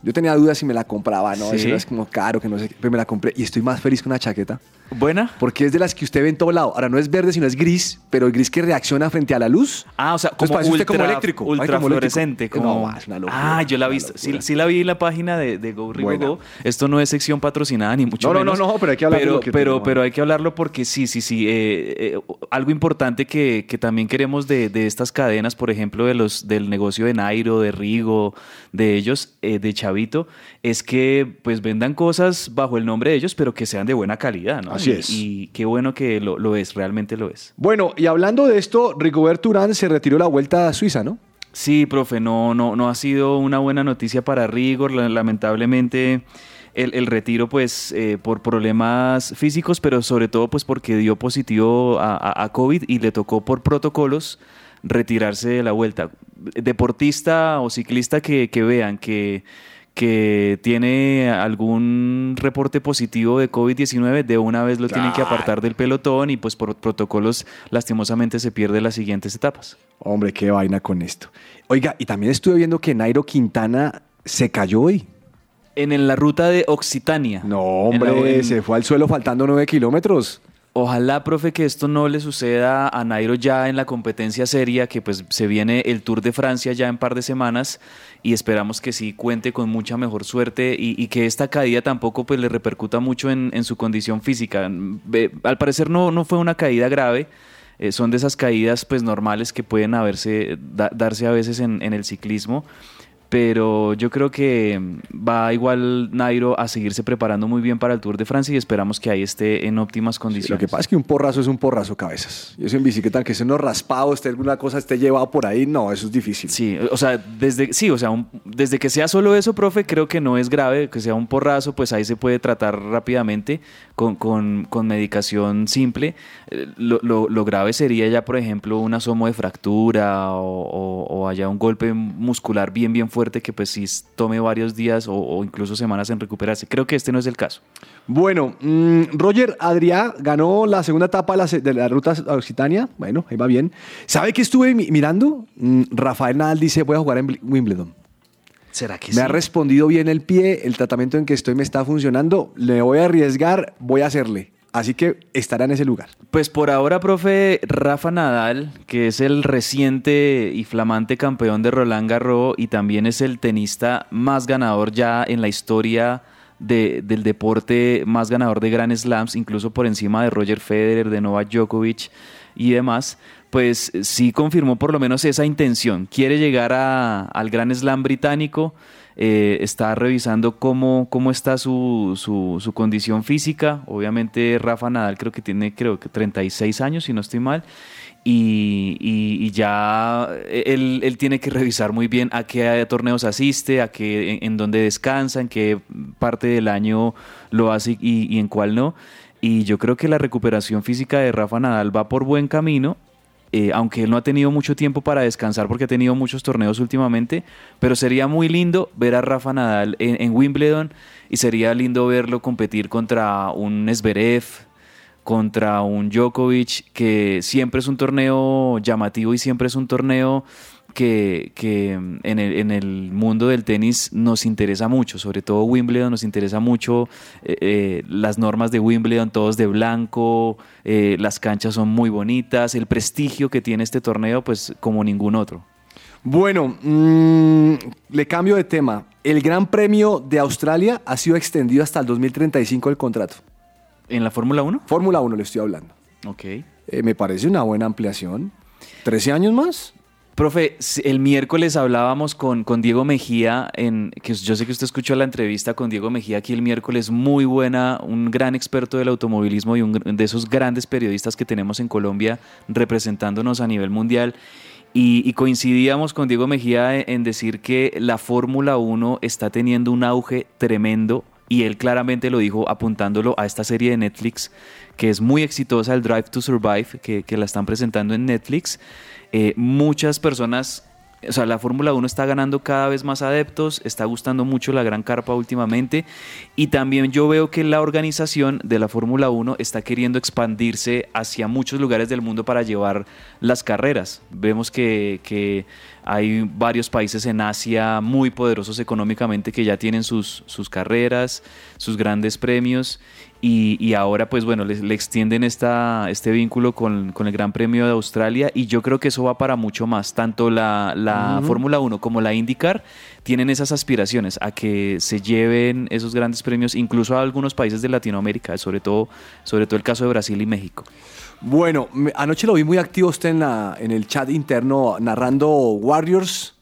Speaker 12: Yo tenía dudas si me la compraba, ¿no?
Speaker 13: Sí.
Speaker 12: Eso es como caro, que no sé qué. Pero me la compré y estoy más feliz con una chaqueta.
Speaker 13: ¿Buena?
Speaker 12: Porque es de las que usted ve en todo lado. Ahora no es verde, sino es gris, pero el gris que reacciona frente a la luz.
Speaker 13: Ah, o sea,
Speaker 12: Entonces
Speaker 13: como ultra,
Speaker 12: como eléctrico. Ay,
Speaker 13: ultra
Speaker 12: eléctrico.
Speaker 13: fluorescente. Como...
Speaker 12: No, es una locura,
Speaker 13: ah, yo la he visto. Sí, la vi en la página de, de Go Rigo. Go. Esto no es sección patrocinada ni mucho
Speaker 12: No, no,
Speaker 13: menos.
Speaker 12: no, no, pero hay que hablar de
Speaker 13: pero, pero, pero hay que hablarlo porque sí, sí, sí. eh, eh, algo importante que, que también queremos de, de estas cadenas, por ejemplo, de los del negocio de Nairo, de Rigo, de ellos, eh, de Chavito, es que pues vendan cosas bajo el nombre de ellos, pero que sean de buena calidad, ¿no?
Speaker 12: Así
Speaker 13: Y-
Speaker 12: es.
Speaker 13: Y qué bueno que lo, lo es, realmente lo es.
Speaker 12: Bueno, y hablando de esto, Rigoberto Urán se retiró la vuelta a Suiza, ¿no?
Speaker 13: Sí, profe, no, no, no ha sido una buena noticia para Rigor. La- Lamentablemente, el, el retiro, pues, eh, por problemas físicos, pero sobre todo, pues, porque dio positivo a, a- a COVID y le tocó por protocolos retirarse de la vuelta. Deportista o ciclista que, que vean que, que tiene algún reporte positivo de COVID-19, de una vez lo tienen que apartar del pelotón y pues por protocolos lastimosamente se pierde las siguientes etapas.
Speaker 12: Hombre, qué vaina con esto. Oiga, y también estuve viendo que Nairo Quintana se cayó hoy.
Speaker 13: En, en la ruta de Occitania.
Speaker 12: No, hombre,
Speaker 13: En la- en-
Speaker 12: se fue al suelo faltando nueve kilómetros.
Speaker 13: Ojalá, profe, que esto no le suceda a Nairo ya en la competencia seria, que pues se viene el Tour de Francia ya en par de semanas y esperamos que sí cuente con mucha mejor suerte y, que esta caída tampoco pues le repercuta mucho en, su condición física. Al parecer no, no fue una caída grave, eh, son de esas caídas pues normales que pueden darse a veces en el ciclismo. Pero yo creo que va igual Nairo a seguirse preparando muy bien para el Tour de Francia y esperamos que ahí esté en óptimas condiciones.
Speaker 12: lo que pasa es que un porrazo es un porrazo cabezas. Y eso en bicicleta, que se uno raspado, esté alguna cosa esté llevado por ahí, no, eso es difícil.
Speaker 13: Sí, o sea, desde, sí, o sea, un- desde que sea solo eso, profe, creo que no es grave, que sea un porrazo, pues ahí se puede tratar rápidamente con, con- con medicación simple. Eh, Lo, lo- lo grave sería ya, por ejemplo, un asomo de fractura o, o- o haya un golpe muscular bien, bien fuerte que pues sí tome varios días o, o incluso semanas en recuperarse. Creo que este no es el caso.
Speaker 12: Bueno, mm, Roger Adrià ganó la segunda etapa de la, se- de la ruta Occitania. Bueno, ahí va bien. ¿Sabe qué estuve mi- mirando? Mm, Rafael Nadal dice, voy a jugar en Bl- Wimbledon.
Speaker 13: ¿Será que
Speaker 12: Me ha respondido bien el pie, el tratamiento en que estoy me está funcionando, le voy a arriesgar, voy a hacerle. Así que estará en ese lugar.
Speaker 13: Pues por ahora, profe, Rafa Nadal, que es el reciente y flamante campeón de Roland Garros y también es el tenista más ganador ya en la historia de- del deporte, más ganador de Grand Slams, incluso por encima de Roger Federer, de Novak Djokovic y demás, pues sí confirmó por lo menos esa intención. Quiere llegar a- al Grand Slam británico. Eh, está revisando cómo, cómo está su, su, su condición física. Obviamente Rafa Nadal creo que tiene creo que 36 años, si no estoy mal. Y, y- y ya él, él tiene que revisar muy bien a qué torneos asiste, a qué, en, en dónde descansa, en qué parte del año lo hace y, y en cuál no. Y yo creo que la recuperación física de Rafa Nadal va por buen camino eh, aunque él no ha tenido mucho tiempo para descansar porque ha tenido muchos torneos últimamente, pero sería muy lindo ver a Rafa Nadal en, en Wimbledon y sería lindo verlo competir contra un Zverev, contra un Djokovic, que siempre es un torneo llamativo y siempre es un torneo que, que en, el, en el mundo del tenis nos interesa mucho, sobre todo Wimbledon nos interesa mucho eh, eh, las normas de Wimbledon, todos de blanco, eh, las canchas son muy bonitas, el prestigio que tiene este torneo pues como ningún otro.
Speaker 12: Bueno, mm, le cambio de tema. El Gran Premio de Australia ha sido extendido hasta el 2035 el contrato.
Speaker 13: ¿En la Fórmula 1?
Speaker 12: Fórmula 1 le estoy hablando.
Speaker 13: Ok.
Speaker 12: Me parece una buena ampliación. ¿13 años más?
Speaker 13: Profe, el miércoles hablábamos con, con Diego Mejía, en, que yo sé que usted escuchó la entrevista con Diego Mejía aquí el miércoles, muy buena, un gran experto del automovilismo y un de esos grandes periodistas que tenemos en Colombia representándonos a nivel mundial. Y, y coincidíamos con Diego Mejía en, en decir que la Fórmula 1 está teniendo un auge tremendo y él claramente lo dijo apuntándolo a esta serie de Netflix que es muy exitosa, el Drive to Survive, que, que la están presentando en Netflix. Eh, muchas personas, o sea, la Fórmula 1 está ganando cada vez más adeptos, está gustando mucho la gran carpa últimamente y también yo veo que la organización de la Fórmula 1 está queriendo expandirse hacia muchos lugares del mundo para llevar las carreras. Vemos que, que hay varios países en Asia muy poderosos económicamente que ya tienen sus, sus carreras, sus grandes premios y, y ahora pues bueno, le, le extienden esta, este vínculo con, con el Gran Premio de Australia y yo creo que eso va para mucho más. Tanto la, la. Fórmula 1 como la IndyCar tienen esas aspiraciones a que se lleven esos grandes premios incluso a algunos países de Latinoamérica, sobre todo, sobre todo el caso de Brasil y México.
Speaker 12: Bueno, anoche lo vi muy activo usted en, la, en el chat interno narrando Warriors,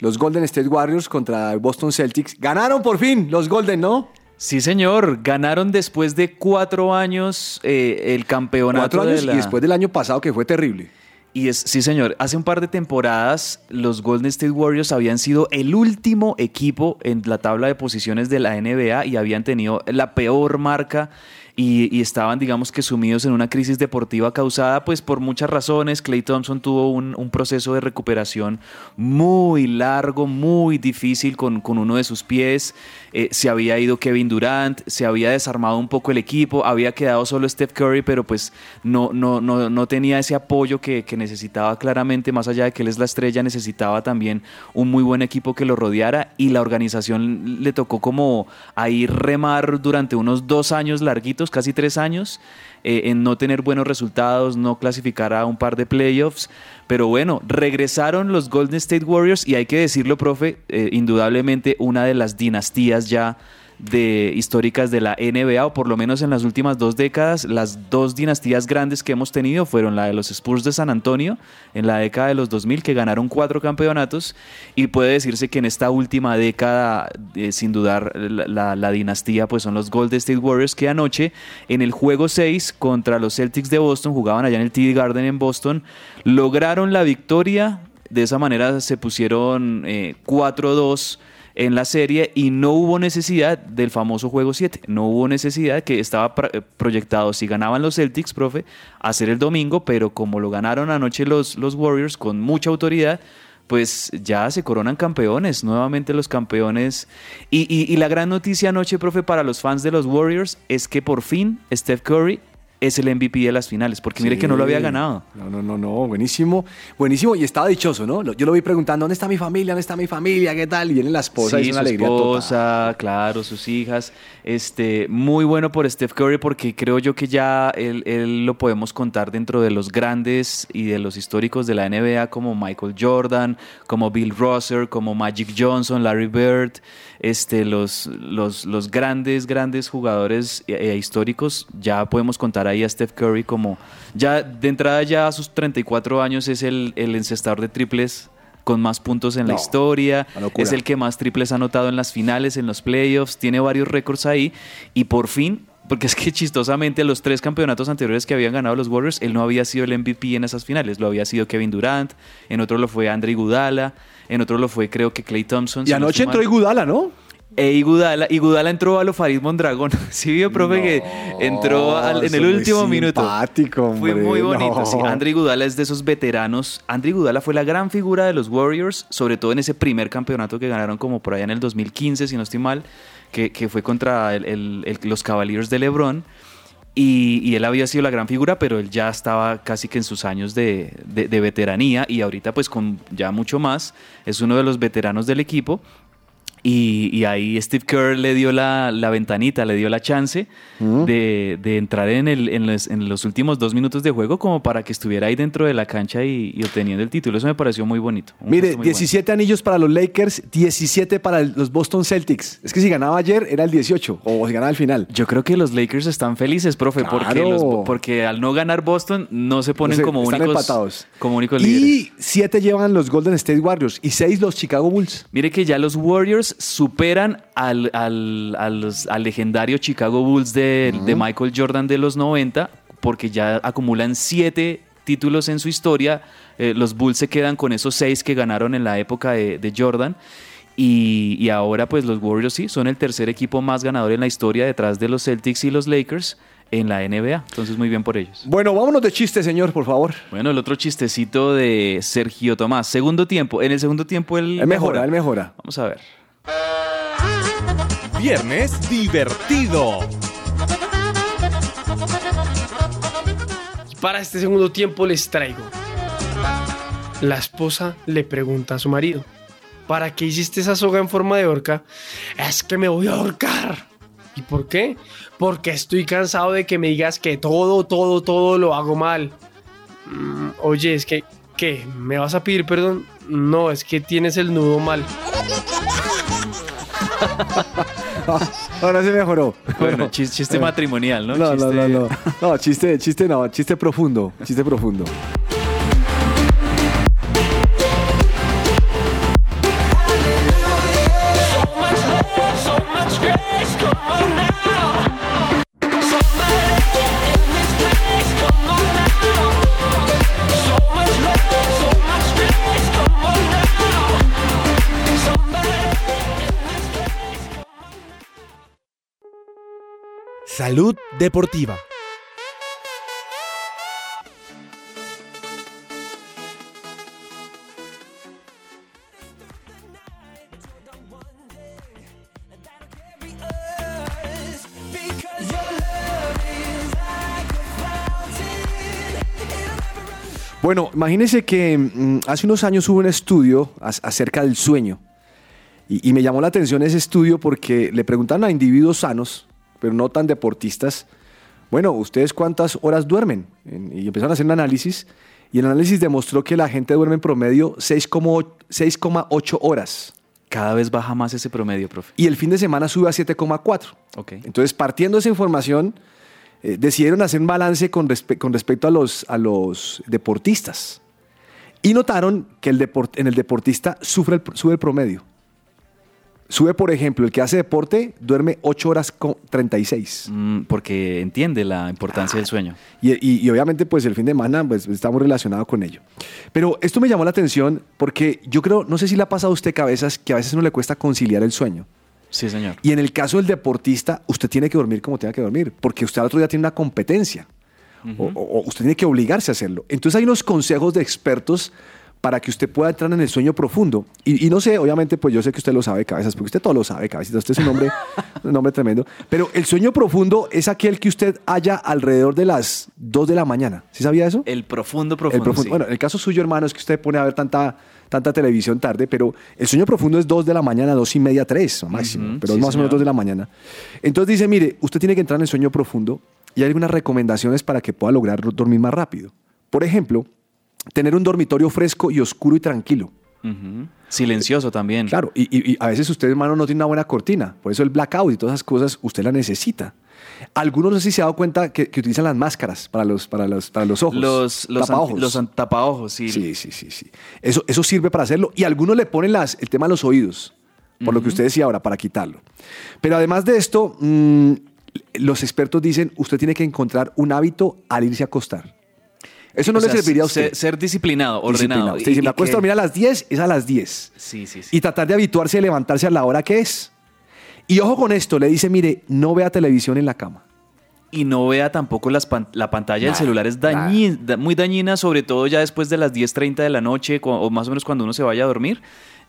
Speaker 12: los Golden State Warriors contra el Boston Celtics. Ganaron por fin los Golden, ¿no?
Speaker 13: Sí, señor. Ganaron después de cuatro años eh, el campeonato.
Speaker 12: Cuatro años
Speaker 13: de la-
Speaker 12: y después del año pasado que fue terrible.
Speaker 13: Y es, sí, señor. Hace un par de temporadas, los Golden State Warriors habían sido el último equipo en la tabla de posiciones de la NBA y habían tenido la peor marca y, y estaban, digamos que, sumidos en una crisis deportiva causada, pues, por muchas razones. Clay Thompson tuvo un, un proceso de recuperación muy largo, muy difícil con, con uno de sus pies. Eh, se había ido Kevin Durant, se había desarmado un poco el equipo, había quedado solo Steph Curry, pero pues no, no, no, no tenía ese apoyo que, que necesitaba claramente, más allá de que él es la estrella, necesitaba también un muy buen equipo que lo rodeara y la organización le tocó como ahí remar durante unos dos años larguitos, casi tres años, eh, en no tener buenos resultados, no clasificar a un par de playoffs. Pero bueno, regresaron los Golden State Warriors y hay que decirlo, profe, eh, indudablemente una de las dinastías ya de históricas de la NBA, o por lo menos en las últimas dos décadas, las dos dinastías grandes que hemos tenido fueron la de los Spurs de San Antonio en la década de los 2000, que ganaron cuatro campeonatos, y puede decirse que en esta última década, eh, sin dudar, la, dinastía pues son los Golden State Warriors, que anoche en el juego 6 contra los Celtics de Boston, jugaban allá en el TD Garden en Boston, lograron la victoria, de esa manera se pusieron eh, 4-2 en la serie y no hubo necesidad del famoso juego 7. No hubo necesidad que estaba eh, proyectado si ganaban los Celtics, profe, hacer el domingo, pero como lo ganaron anoche los, los Warriors con mucha autoridad, pues ya se coronan campeones, nuevamente los campeones. Y, y- y la gran noticia anoche, profe, para los fans de los Warriors es que por fin Steph Curry es el MVP de las finales, porque mire que no lo había ganado.
Speaker 12: No, no, no, no, buenísimo. Buenísimo y estaba dichoso, ¿no? Yo lo vi preguntando, ¿dónde está mi familia? ¿Dónde está mi familia? ¿Qué tal? Y viene la esposa y es una
Speaker 13: su
Speaker 12: alegría total.
Speaker 13: esposa, claro, sus hijas. Este, muy bueno por Steph Curry porque creo yo que ya él, él lo podemos contar dentro de los grandes y de los históricos de la NBA como Michael Jordan, como Bill Russell, como Magic Johnson, Larry Bird, este, los, los, los grandes, grandes jugadores eh, históricos. Ya podemos contar ahí a Steph Curry como, ya de entrada ya a sus 34 años es el, el encestador de triples con más puntos en la historia, es el que más triples ha anotado en las finales, en los playoffs, tiene varios récords ahí y por fin, porque es que chistosamente los tres campeonatos anteriores que habían ganado los Warriors, él no había sido el MVP en esas finales, lo había sido Kevin Durant, en otro lo fue Andre Iguodala, en otro lo fue creo que Clay Thompson.
Speaker 12: Y anoche entró Igudala, ¿no?
Speaker 13: E Igudala, Igudala entró a lo Farid Mondragón. Sí, vio, profe, que entró al- en el
Speaker 12: muy
Speaker 13: último minuto.
Speaker 12: simpático,
Speaker 13: Fue
Speaker 12: hombre,
Speaker 13: muy bonito,
Speaker 12: no.
Speaker 13: sí. Andre Igudala es de esos veteranos. Andre Igudala fue la gran figura de los Warriors, sobre todo en ese primer campeonato que ganaron como por allá en el 2015, si no estoy mal, que, fue contra los Cavaliers de LeBron. Y, él había sido la gran figura, pero él ya estaba casi que en sus años de, de- de veteranía y ahorita pues con ya mucho más. Es uno de los veteranos del equipo. Y, y ahí Steve Kerr le dio la, la ventanita, le dio la chance de, de entrar en, el, en, los, en los últimos dos minutos de juego como para que estuviera ahí dentro de la cancha y, y obteniendo el título. Eso me pareció muy bonito.
Speaker 12: Mire,
Speaker 13: muy bueno.
Speaker 12: 17 anillos para los Lakers, 17 para el- los Boston Celtics. Es que si ganaba ayer era el 18 o si ganaba al final.
Speaker 13: Yo creo que los Lakers están felices, profe, porque,
Speaker 12: Claro.
Speaker 13: los- porque al no ganar Boston no se ponen
Speaker 12: No sé,
Speaker 13: como
Speaker 12: están
Speaker 13: únicos,
Speaker 12: empatados.
Speaker 13: como únicos líderes.
Speaker 12: Y 7 llevan los Golden State Warriors y 6 los Chicago Bulls.
Speaker 13: Mire que ya los Warriors superan al, al, a los- al legendario Chicago Bulls de, de Michael Jordan de los 90, porque ya acumulan siete títulos en su historia. Eh, los Bulls se quedan con esos seis que ganaron en la época de, de Jordan. Y, y ahora pues los Warriors sí, son el tercer equipo más ganador en la historia detrás de los Celtics y los Lakers en la NBA. Entonces muy bien por ellos.
Speaker 12: Bueno, vámonos de chiste, señor, por favor.
Speaker 13: Bueno, el otro chistecito de Sergio Tomás. Segundo tiempo. En el segundo tiempo él,
Speaker 12: Él mejora, él mejora.
Speaker 13: Vamos a ver.
Speaker 17: Viernes divertido.
Speaker 14: Para este segundo tiempo les traigo. La esposa le pregunta a su marido, ¿para qué hiciste esa soga en forma de horca? Es que me voy a ahorcar. ¿Y por qué? Porque estoy cansado de que me digas que todo, todo, todo lo hago mal. Mm, oye, es que, ¿qué? ¿Me vas a pedir perdón? No, es que tienes el nudo mal.
Speaker 12: Ahora se mejoró.
Speaker 13: Bueno, chis- chiste matrimonial, ¿no?
Speaker 12: No, no, no, no. No, chiste, chiste no, chiste profundo. Chiste profundo.
Speaker 5: Salud deportiva.
Speaker 12: Bueno, imagínense que mm, hace unos años hubo un estudio acerca del sueño. Y, me llamó la atención ese estudio porque le preguntan a individuos sanos, pero no tan deportistas, bueno, ¿ustedes cuántas horas duermen? En- Y empezaron a hacer un análisis. Y el análisis demostró que la gente duerme en promedio 6,8 6,8 horas
Speaker 13: Cada vez baja más ese promedio, profe.
Speaker 12: Y el fin de semana sube a 7,4.
Speaker 13: Ok.
Speaker 12: Entonces, partiendo de esa información, eh, decidieron hacer un balance con, respe- con respecto a los, a los deportistas. Y notaron que el deport- en el deportista sufre el, sube el promedio. Sube, por ejemplo, el que hace deporte duerme 8 horas con 36.
Speaker 13: Mm, porque entiende la importancia del sueño.
Speaker 12: Y, y- y obviamente, pues el fin de semana pues, estamos relacionados con ello. Pero esto me llamó la atención porque yo creo, no sé si le ha pasado a usted cabezas que a veces no le cuesta conciliar el sueño.
Speaker 13: Sí, señor.
Speaker 12: Y en el caso del deportista, usted tiene que dormir como tenga que dormir, porque usted al otro día tiene una competencia. o, o- o usted tiene que obligarse a hacerlo. Entonces hay unos consejos de expertos para que usted pueda entrar en el sueño profundo. Y, y no sé, obviamente, pues yo sé que usted lo sabe, cabezas, porque usted todo lo sabe, cabecita. Usted es un hombre, un hombre tremendo. Pero el sueño profundo es aquel que usted haya alrededor de las 2 de la mañana. ¿Sí sabía eso?
Speaker 13: El profundo,
Speaker 12: El
Speaker 13: profundo. sí.
Speaker 12: Bueno, en el caso suyo, hermano, es que usted pone a ver tanta, tanta televisión tarde, pero el sueño profundo es 2 de la mañana, 2 y media, 3 o máximo, pero
Speaker 13: sí,
Speaker 12: es más o menos
Speaker 13: señor.
Speaker 12: 2 de la mañana. Entonces dice, mire, usted tiene que entrar en el sueño profundo y hay algunas recomendaciones para que pueda lograr dormir más rápido. Por ejemplo, tener un dormitorio fresco y oscuro y tranquilo.
Speaker 13: Silencioso también.
Speaker 12: Claro, y, y- y a veces usted, hermano, no tiene una buena cortina. Por eso el blackout y todas esas cosas usted la necesita. Algunos no sé si se ha dado cuenta que, que utilizan las máscaras para los, para los, para los ojos.
Speaker 13: Los, los,
Speaker 12: tapaojos.
Speaker 13: anti- los tapaojos, sí.
Speaker 12: Sí, sí, sí, sí. Eso, eso sirve para hacerlo. Y algunos le ponen las, el tema de los oídos, por lo que usted decía ahora, para quitarlo. Pero además de esto, mm, los expertos dicen, usted tiene que encontrar un hábito al irse a acostar. Eso no
Speaker 13: O
Speaker 12: le
Speaker 13: sea,
Speaker 12: serviría a usted.
Speaker 13: Ser, ser disciplinado, ordenado.
Speaker 12: Disciplinado. Usted dice, me acuesto a dormir a las 10, es a las 10.
Speaker 13: Sí, sí, sí.
Speaker 12: Y tratar de habituarse a levantarse a la hora que es. Y ojo con esto, le dice, mire, no vea televisión en la cama.
Speaker 13: Y no vea tampoco las pan- la pantalla del
Speaker 12: Nada,
Speaker 13: celular, es dañi- da- muy dañina, sobre todo ya después de las 10.30 de la noche o más o menos cuando uno se vaya a dormir.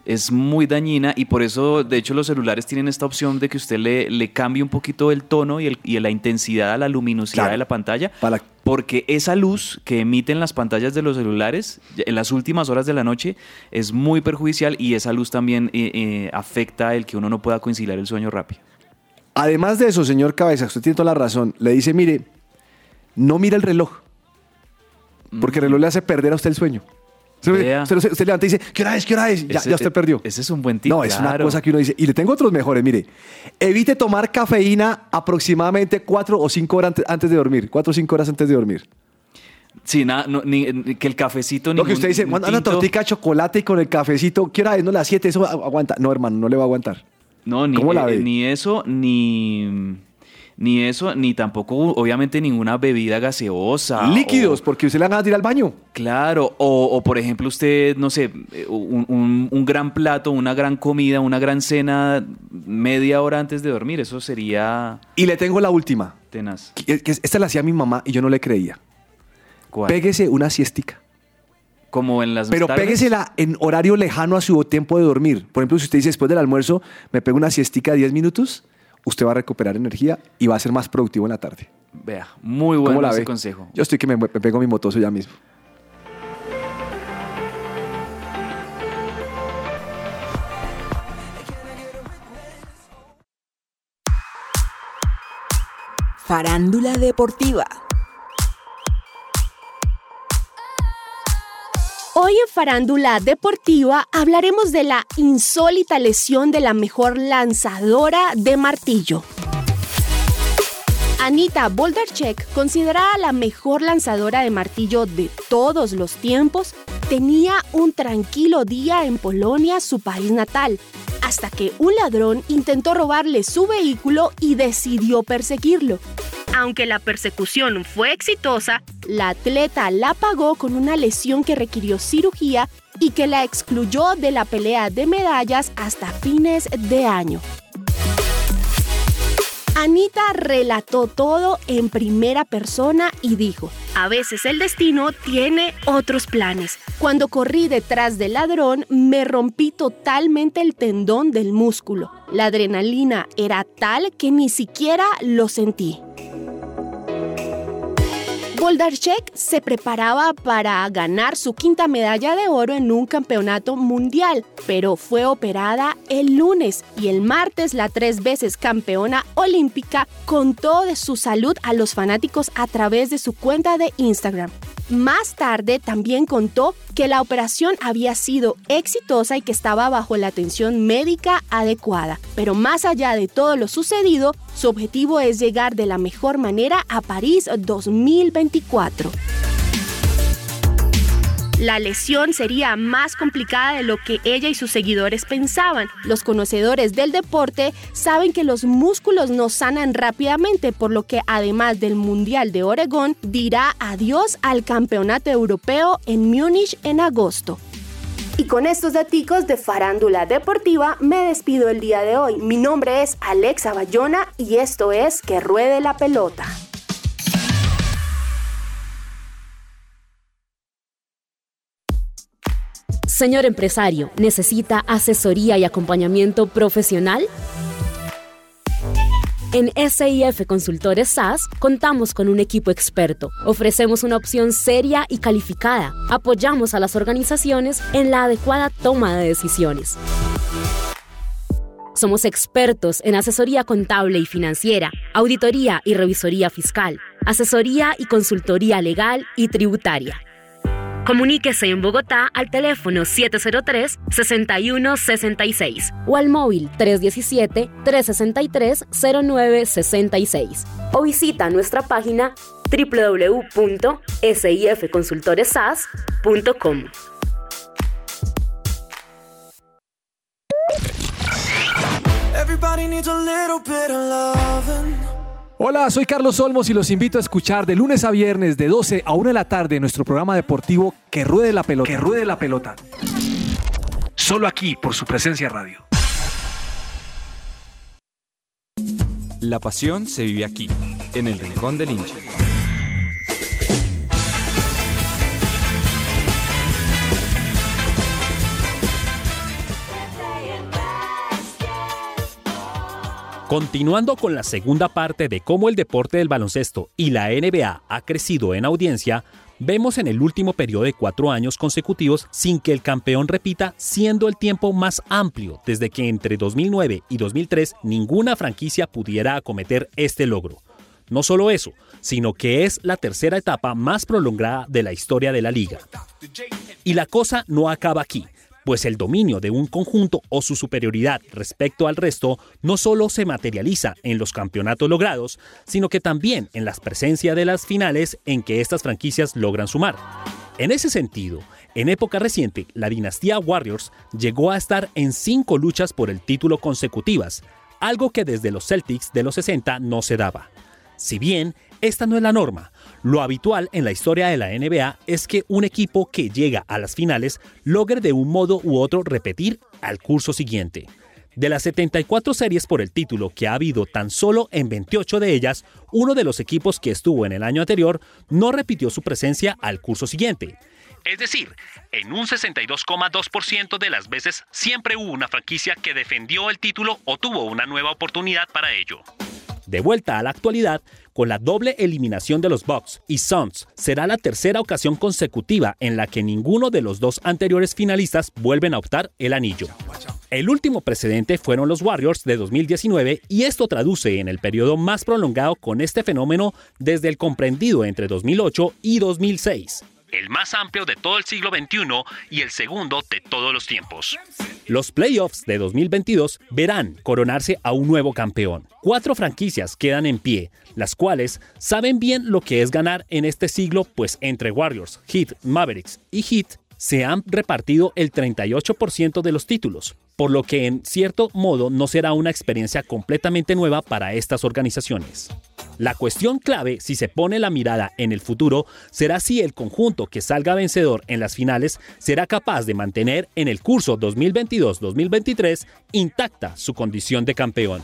Speaker 13: Es muy dañina y por eso, de hecho, los celulares tienen esta opción de que usted le, le cambie un poquito el tono y, el- y la intensidad a la luminosidad
Speaker 12: Claro.
Speaker 13: de la pantalla.
Speaker 12: Para-
Speaker 13: Porque esa luz que emiten las pantallas de los celulares en las últimas horas de la noche es muy perjudicial y esa luz también eh, eh, afecta el que uno no pueda conciliar el sueño rápido.
Speaker 12: Además de eso, señor Cabeza, usted tiene toda la razón. Le dice, mire, no mira el reloj. Porque el reloj le hace perder a usted el sueño. Usted levanta y dice, ¿qué hora es? ¿Qué hora es? Ya,
Speaker 13: Ese-
Speaker 12: ya usted perdió.
Speaker 13: Ese es un buen tip.
Speaker 12: No, es una cosa que uno dice. Y le tengo otros mejores, mire. Evite tomar cafeína aproximadamente cuatro o cinco horas ante- antes de dormir. Cuatro o cinco horas antes de dormir.
Speaker 13: Sí, nada, no, ni- ni- que el cafecito
Speaker 12: Lo que usted dice, "Manda una
Speaker 13: tinto".
Speaker 12: tortica de chocolate y con el cafecito, ¿qué hora es? No, las siete, eso agu- aguanta. No, hermano, no le va a aguantar.
Speaker 13: No, ni,
Speaker 12: ¿Cómo la
Speaker 13: eh, ni eso, ni, ni eso, ni tampoco, obviamente, ninguna bebida gaseosa.
Speaker 12: Líquidos,
Speaker 13: o-
Speaker 12: porque usted le van a ir al baño.
Speaker 13: claro, o, o, por ejemplo, usted, no sé, eh, un, un- un gran plato, una gran comida, una gran cena media hora antes de dormir. Eso sería
Speaker 12: Y le tengo la última.
Speaker 13: tenaz.
Speaker 12: que- que esta la hacía mi mamá y yo no le creía.
Speaker 13: ¿Cuál?
Speaker 12: Péguese una siestica.
Speaker 13: Como en las
Speaker 12: Pero
Speaker 13: tardes.
Speaker 12: péguesela en horario lejano a su tiempo de dormir. Por ejemplo, si usted dice después del almuerzo, me pego una siestica de 10 minutos, usted va a recuperar energía y va a ser más productivo en la tarde.
Speaker 13: Vea, muy
Speaker 12: ¿Cómo
Speaker 13: bueno
Speaker 12: la
Speaker 13: ese
Speaker 12: ve?
Speaker 13: consejo.
Speaker 12: Yo estoy que me, me pego mi motoso ya mismo.
Speaker 18: Farándula deportiva.
Speaker 4: Hoy en Farándula Deportiva hablaremos de la insólita lesión de la mejor lanzadora de martillo. Anita Boldarchek, considerada la mejor lanzadora de martillo de todos los tiempos, tenía un tranquilo día en Polonia, su país natal, hasta que un ladrón intentó robarle su vehículo y decidió perseguirlo. Aunque la persecución fue exitosa, la atleta la pagó con una lesión que requirió cirugía y que la excluyó de la pelea de medallas hasta fines de año. Anita relató todo en primera persona y dijo, a veces el destino tiene otros planes. Cuando corrí detrás del ladrón, me rompí totalmente el tendón del músculo. La adrenalina era tal que ni siquiera lo sentí. Boldarchek se preparaba para ganar su quinta medalla de oro en un campeonato mundial, pero fue operada el lunes y el martes la tres veces campeona olímpica contó de su salud a los fanáticos a través de su cuenta de Instagram. Más tarde también contó que la operación había sido exitosa y que estaba bajo la atención médica adecuada. Pero más allá de todo lo sucedido, su objetivo es llegar de la mejor manera a París 2024 la lesión sería más complicada de lo que ella y sus seguidores pensaban. Los conocedores del deporte saben que los músculos no sanan rápidamente, por lo que además del Mundial de Oregón, dirá adiós al Campeonato Europeo en Múnich en agosto. Y con estos datos de farándula deportiva me despido el día de hoy. Mi nombre es Alexa Bayona y esto es Que Ruede la Pelota.
Speaker 19: Señor empresario, ¿necesita asesoría y acompañamiento profesional? En SIF Consultores SAS contamos con un equipo experto. Ofrecemos una opción seria y calificada. Apoyamos a las organizaciones en la adecuada toma de decisiones. Somos expertos en asesoría contable y financiera, auditoría y revisoría fiscal, asesoría y consultoría legal y tributaria. Comuníquese en Bogotá al teléfono 703-6166 o al móvil 317-363-0966 o visita nuestra página www.sifconsultoresas.com.
Speaker 17: Everybody needs a little bit of. Hola, soy Carlos Olmos y los invito a escuchar de lunes a viernes de 12 a 1 de la tarde nuestro programa deportivo Que Ruede la Pelota.
Speaker 10: Que Ruede la Pelota. Solo aquí por su presencia radio.
Speaker 20: La pasión se vive aquí, en el Rincón del Hincha.
Speaker 21: Continuando con la segunda parte de cómo el deporte del baloncesto y la NBA ha crecido en audiencia, vemos en el último periodo de cuatro años consecutivos sin que el campeón repita, siendo el tiempo más amplio desde que entre 2009 y 2003 ninguna franquicia pudiera acometer este logro. No solo eso, sino que es la tercera etapa más prolongada de la historia de la liga. Y la cosa no acaba aquí pues el dominio de un conjunto o su superioridad respecto al resto no solo se materializa en los campeonatos logrados, sino que también en la presencia de las finales en que estas franquicias logran sumar. En ese sentido, en época reciente, la dinastía Warriors llegó a estar en cinco luchas por el título consecutivas, algo que desde los Celtics de los 60 no se daba. Si bien esta no es la norma, lo habitual en la historia de la NBA es que un equipo que llega a las finales logre de un modo u otro repetir al curso siguiente. De las 74 series por el título que ha habido tan solo en 28 de ellas, uno de los equipos que estuvo en el año anterior no repitió su presencia al curso siguiente. Es decir, en un 62,2% de las veces siempre hubo una franquicia que defendió el título o tuvo una nueva oportunidad para ello. De vuelta a la actualidad, con la doble eliminación de los Bucks y Suns, será la tercera ocasión consecutiva en la que ninguno de los dos anteriores finalistas vuelven a optar el anillo. El último precedente fueron los Warriors de 2019 y esto traduce en el periodo más prolongado con este fenómeno desde el comprendido entre 2008 y 2006 el más amplio de todo el siglo XXI y el segundo de todos los tiempos. Los playoffs de 2022 verán coronarse a un nuevo campeón. Cuatro franquicias quedan en pie, las cuales saben bien lo que es ganar en este siglo, pues entre Warriors, Heat, Mavericks y Heat se han repartido el 38% de los títulos, por lo que en cierto modo no será una experiencia completamente nueva para estas organizaciones. La cuestión clave, si se pone la mirada en el futuro, será si el conjunto que salga vencedor en las finales será capaz de mantener en el curso 2022-2023 intacta su condición de campeón.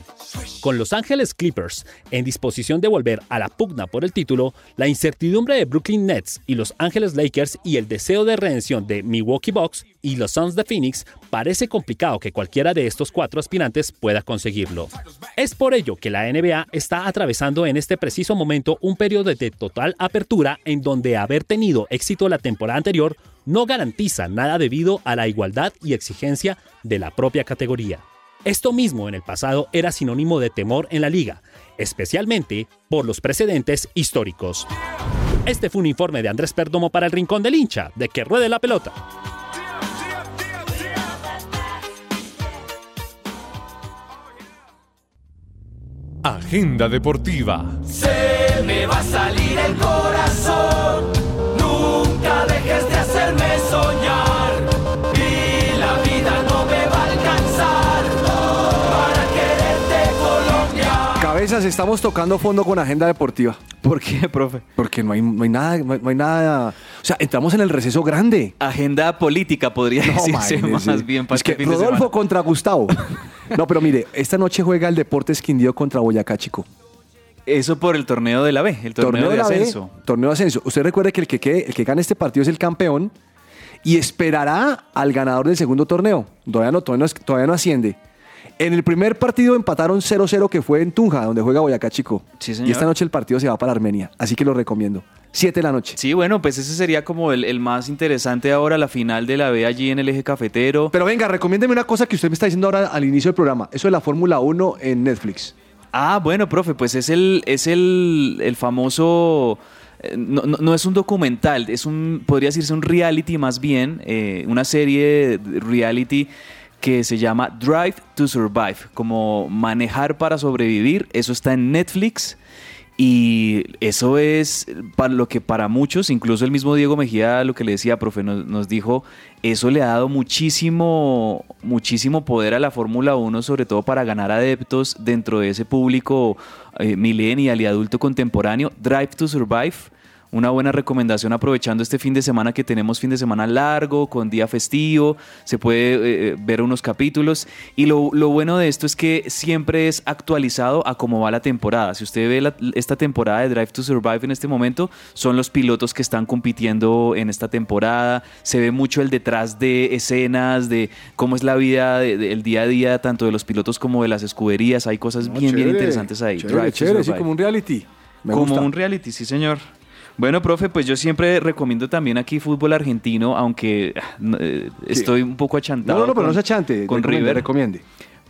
Speaker 21: Con Los Ángeles Clippers en disposición de volver a la pugna por el título, la incertidumbre de Brooklyn Nets y Los Ángeles Lakers y el deseo de redención de Milwaukee Bucks y los Suns de Phoenix parece complicado que cualquiera de estos cuatro aspirantes pueda conseguirlo. Es por ello que la NBA está atravesando en este preciso momento un periodo de total apertura en donde haber tenido éxito la temporada anterior no garantiza nada debido a la igualdad y exigencia de la propia categoría. Esto mismo en el pasado era sinónimo de temor en la liga, especialmente por los precedentes históricos. Este fue un informe de Andrés Perdomo para el Rincón del Hincha, de que ruede la pelota.
Speaker 1: Agenda deportiva.
Speaker 9: Se me va a salir el corazón.
Speaker 12: Estamos tocando fondo con agenda deportiva.
Speaker 13: ¿Por qué, profe?
Speaker 12: Porque no hay, no hay nada, no hay, no hay nada. O sea, entramos en el receso grande.
Speaker 13: Agenda política podría decirse
Speaker 12: imagínese.
Speaker 13: más bien para
Speaker 12: Es que
Speaker 13: este fin de
Speaker 12: Rodolfo
Speaker 13: semana.
Speaker 12: contra Gustavo. No, pero mire, esta noche juega el Deportes Quindío contra Boyacá, chico.
Speaker 13: Eso por el torneo de la B, el torneo, de
Speaker 12: la B,
Speaker 13: ascenso.
Speaker 12: torneo de ascenso. Usted recuerde que el que, quede- el que gane este partido es el campeón y esperará al ganador del segundo torneo. Todavía no, todavía no, es- todavía no asciende. En el primer partido empataron 0-0 que fue en Tunja, donde juega Boyacá Chico.
Speaker 13: Sí, señor.
Speaker 12: Y esta noche el partido se va para Armenia, así que lo recomiendo. 7 de la noche.
Speaker 13: Sí, bueno, pues ese sería como el, el más interesante ahora, la final de la B allí en el eje cafetero.
Speaker 12: Pero venga, recomiéndeme una cosa que usted me está diciendo ahora al inicio del programa. Eso de la Fórmula 1 en Netflix.
Speaker 13: Ah, bueno, profe, pues es el, es el, el famoso. eh, No, no- no es un documental, es un, podría decirse un reality más bien, eh, una serie de reality que se llama Drive to Survive, como manejar para sobrevivir. Eso está en Netflix. Y eso es para lo que para muchos, incluso el mismo Diego Mejía, lo que le decía, profe, nos, nos dijo, eso le ha dado muchísimo, muchísimo poder a la Fórmula 1, sobre todo para ganar adeptos dentro de ese público eh, millennial y adulto contemporáneo. Drive to Survive, una buena recomendación aprovechando este fin de semana que tenemos fin de semana largo, con día festivo, se puede eh, ver unos capítulos y lo, lo bueno de esto es que siempre es actualizado a cómo va la temporada. Si usted ve la- esta temporada de Drive to Survive en este momento, son los pilotos que están compitiendo en esta temporada, se ve mucho el detrás de escenas, de cómo es la vida, de- de- el día a día, tanto de los pilotos como de las escuderías, hay cosas bien, bien
Speaker 12: chévere,
Speaker 13: interesantes ahí.
Speaker 12: Chévere,
Speaker 13: Drive to
Speaker 12: sí,
Speaker 13: Survive.
Speaker 12: como un reality. Me
Speaker 13: Como
Speaker 12: gusta.
Speaker 13: un reality, sí, señor. Bueno, profe, pues yo siempre recomiendo también aquí fútbol argentino, aunque eh, estoy un poco achantado.
Speaker 12: No, no, no, pero
Speaker 13: con-
Speaker 12: no se achante.
Speaker 13: Con
Speaker 12: recomiende,
Speaker 13: River.
Speaker 12: Recomiende.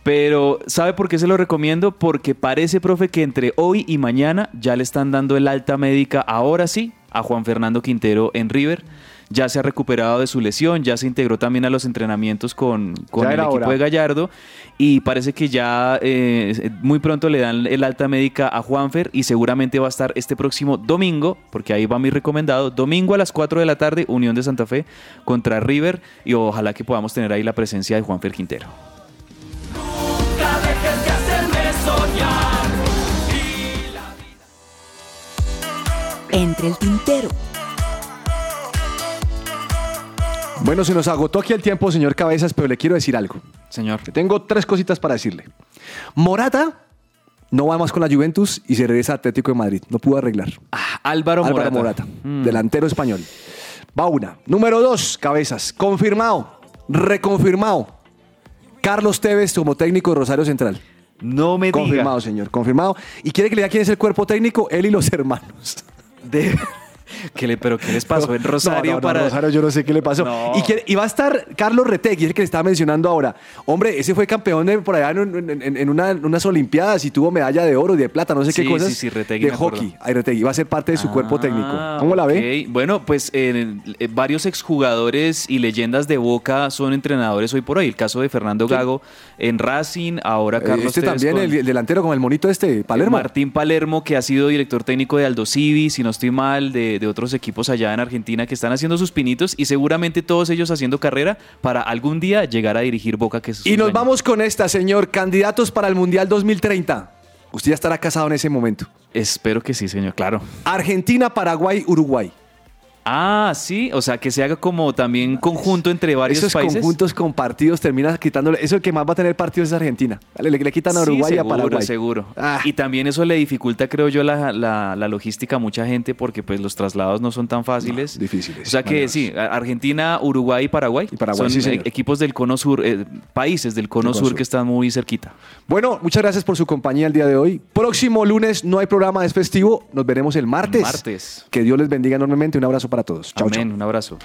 Speaker 13: Pero, ¿sabe por qué se lo recomiendo? Porque parece, profe, que entre hoy y mañana ya le están dando el alta médica, ahora sí, a Juan Fernando Quintero en River. Ya se ha recuperado de su lesión, ya se integró también a los entrenamientos con, el equipo
Speaker 12: hora.
Speaker 13: de Gallardo y parece que ya eh, muy pronto le dan el alta médica a Juanfer y seguramente va a estar este próximo domingo, porque ahí va mi recomendado, domingo a las 4 de la tarde, Unión de Santa Fe contra River y ojalá que podamos tener ahí la presencia de Juanfer Quintero.
Speaker 9: Nunca dejes de hacerme soñar.
Speaker 18: Entre el tintero.
Speaker 12: Bueno, se nos agotó aquí el tiempo, señor Cabezas, pero le quiero decir algo.
Speaker 13: Señor.
Speaker 12: Que tengo tres cositas para decirle. Morata no va más con la Juventus y se regresa a Atlético de Madrid. No pudo arreglar.
Speaker 13: Álvaro,
Speaker 12: Álvaro
Speaker 13: Morata.
Speaker 12: Morata,
Speaker 13: Mm.
Speaker 12: delantero español. Va una. Número dos, Cabezas. Confirmado, reconfirmado. Carlos Tevez como técnico de Rosario Central.
Speaker 13: No me diga.
Speaker 12: Confirmado, señor, confirmado. ¿Y quiere que le diga quién es el cuerpo técnico? Él y los hermanos.
Speaker 13: De- ¿Qué le, ¿Pero qué les pasó en Rosario
Speaker 12: No, no, no,
Speaker 13: para...?
Speaker 12: Rosario, yo no sé qué le pasó. Y, va a estar Carlos Retegui, el que le estaba mencionando ahora. Hombre, ese fue campeón de- por allá en, en- en- en una- en unas Olimpiadas y tuvo medalla de oro y de plata, no sé
Speaker 13: Sí,
Speaker 12: qué cosas.
Speaker 13: sí, sí, Retegui,
Speaker 12: de hockey. Ay, Retegui va a ser parte de su cuerpo técnico.
Speaker 13: Ah,
Speaker 12: ¿Cómo la ve?
Speaker 13: Bueno, pues eh, eh, varios exjugadores y leyendas de Boca son entrenadores hoy por hoy. El caso de Fernando Gago en Racing, ahora Carlos
Speaker 12: este
Speaker 13: Tevez
Speaker 12: también, el, el delantero con el monito este, Palermo.
Speaker 13: Martín Palermo, que ha sido director técnico de Aldo Civi, si no estoy mal, de, de otros equipos allá en Argentina que están haciendo sus pinitos y seguramente todos ellos haciendo carrera para algún día llegar a dirigir Boca, que es
Speaker 12: Y nos vamos con esta, señor. Candidatos para el Mundial 2030. Usted ya estará casado en ese momento.
Speaker 13: Espero que sí, señor, claro.
Speaker 12: Argentina, Paraguay, Uruguay.
Speaker 13: Ah, sí, o sea, que se haga como también conjunto entre varios
Speaker 12: Esos
Speaker 13: países.
Speaker 12: conjuntos compartidos terminan quitándole. Eso el que más va a tener partidos es Argentina. Le, le quitan a
Speaker 13: Sí,
Speaker 12: Uruguay y a
Speaker 13: seguro,
Speaker 12: Paraguay. Ah.
Speaker 13: seguro. Y también eso le dificulta, creo yo, la, la- la logística a mucha gente porque pues los traslados no son tan fáciles.
Speaker 12: difíciles.
Speaker 13: O sea que sí, Argentina, Uruguay y Paraguay,
Speaker 12: Paraguay,
Speaker 13: son
Speaker 12: sí,
Speaker 13: equipos del cono sur, eh, países del cono
Speaker 12: Del cono
Speaker 13: sur
Speaker 12: sur.
Speaker 13: que están muy cerquita.
Speaker 12: Bueno, muchas gracias por su compañía el día de hoy. Próximo lunes no hay programa, es festivo. Nos veremos el martes.
Speaker 13: Martes.
Speaker 12: Que Dios les bendiga enormemente. Un abrazo para para todos. Chao,
Speaker 13: Amén. Un abrazo.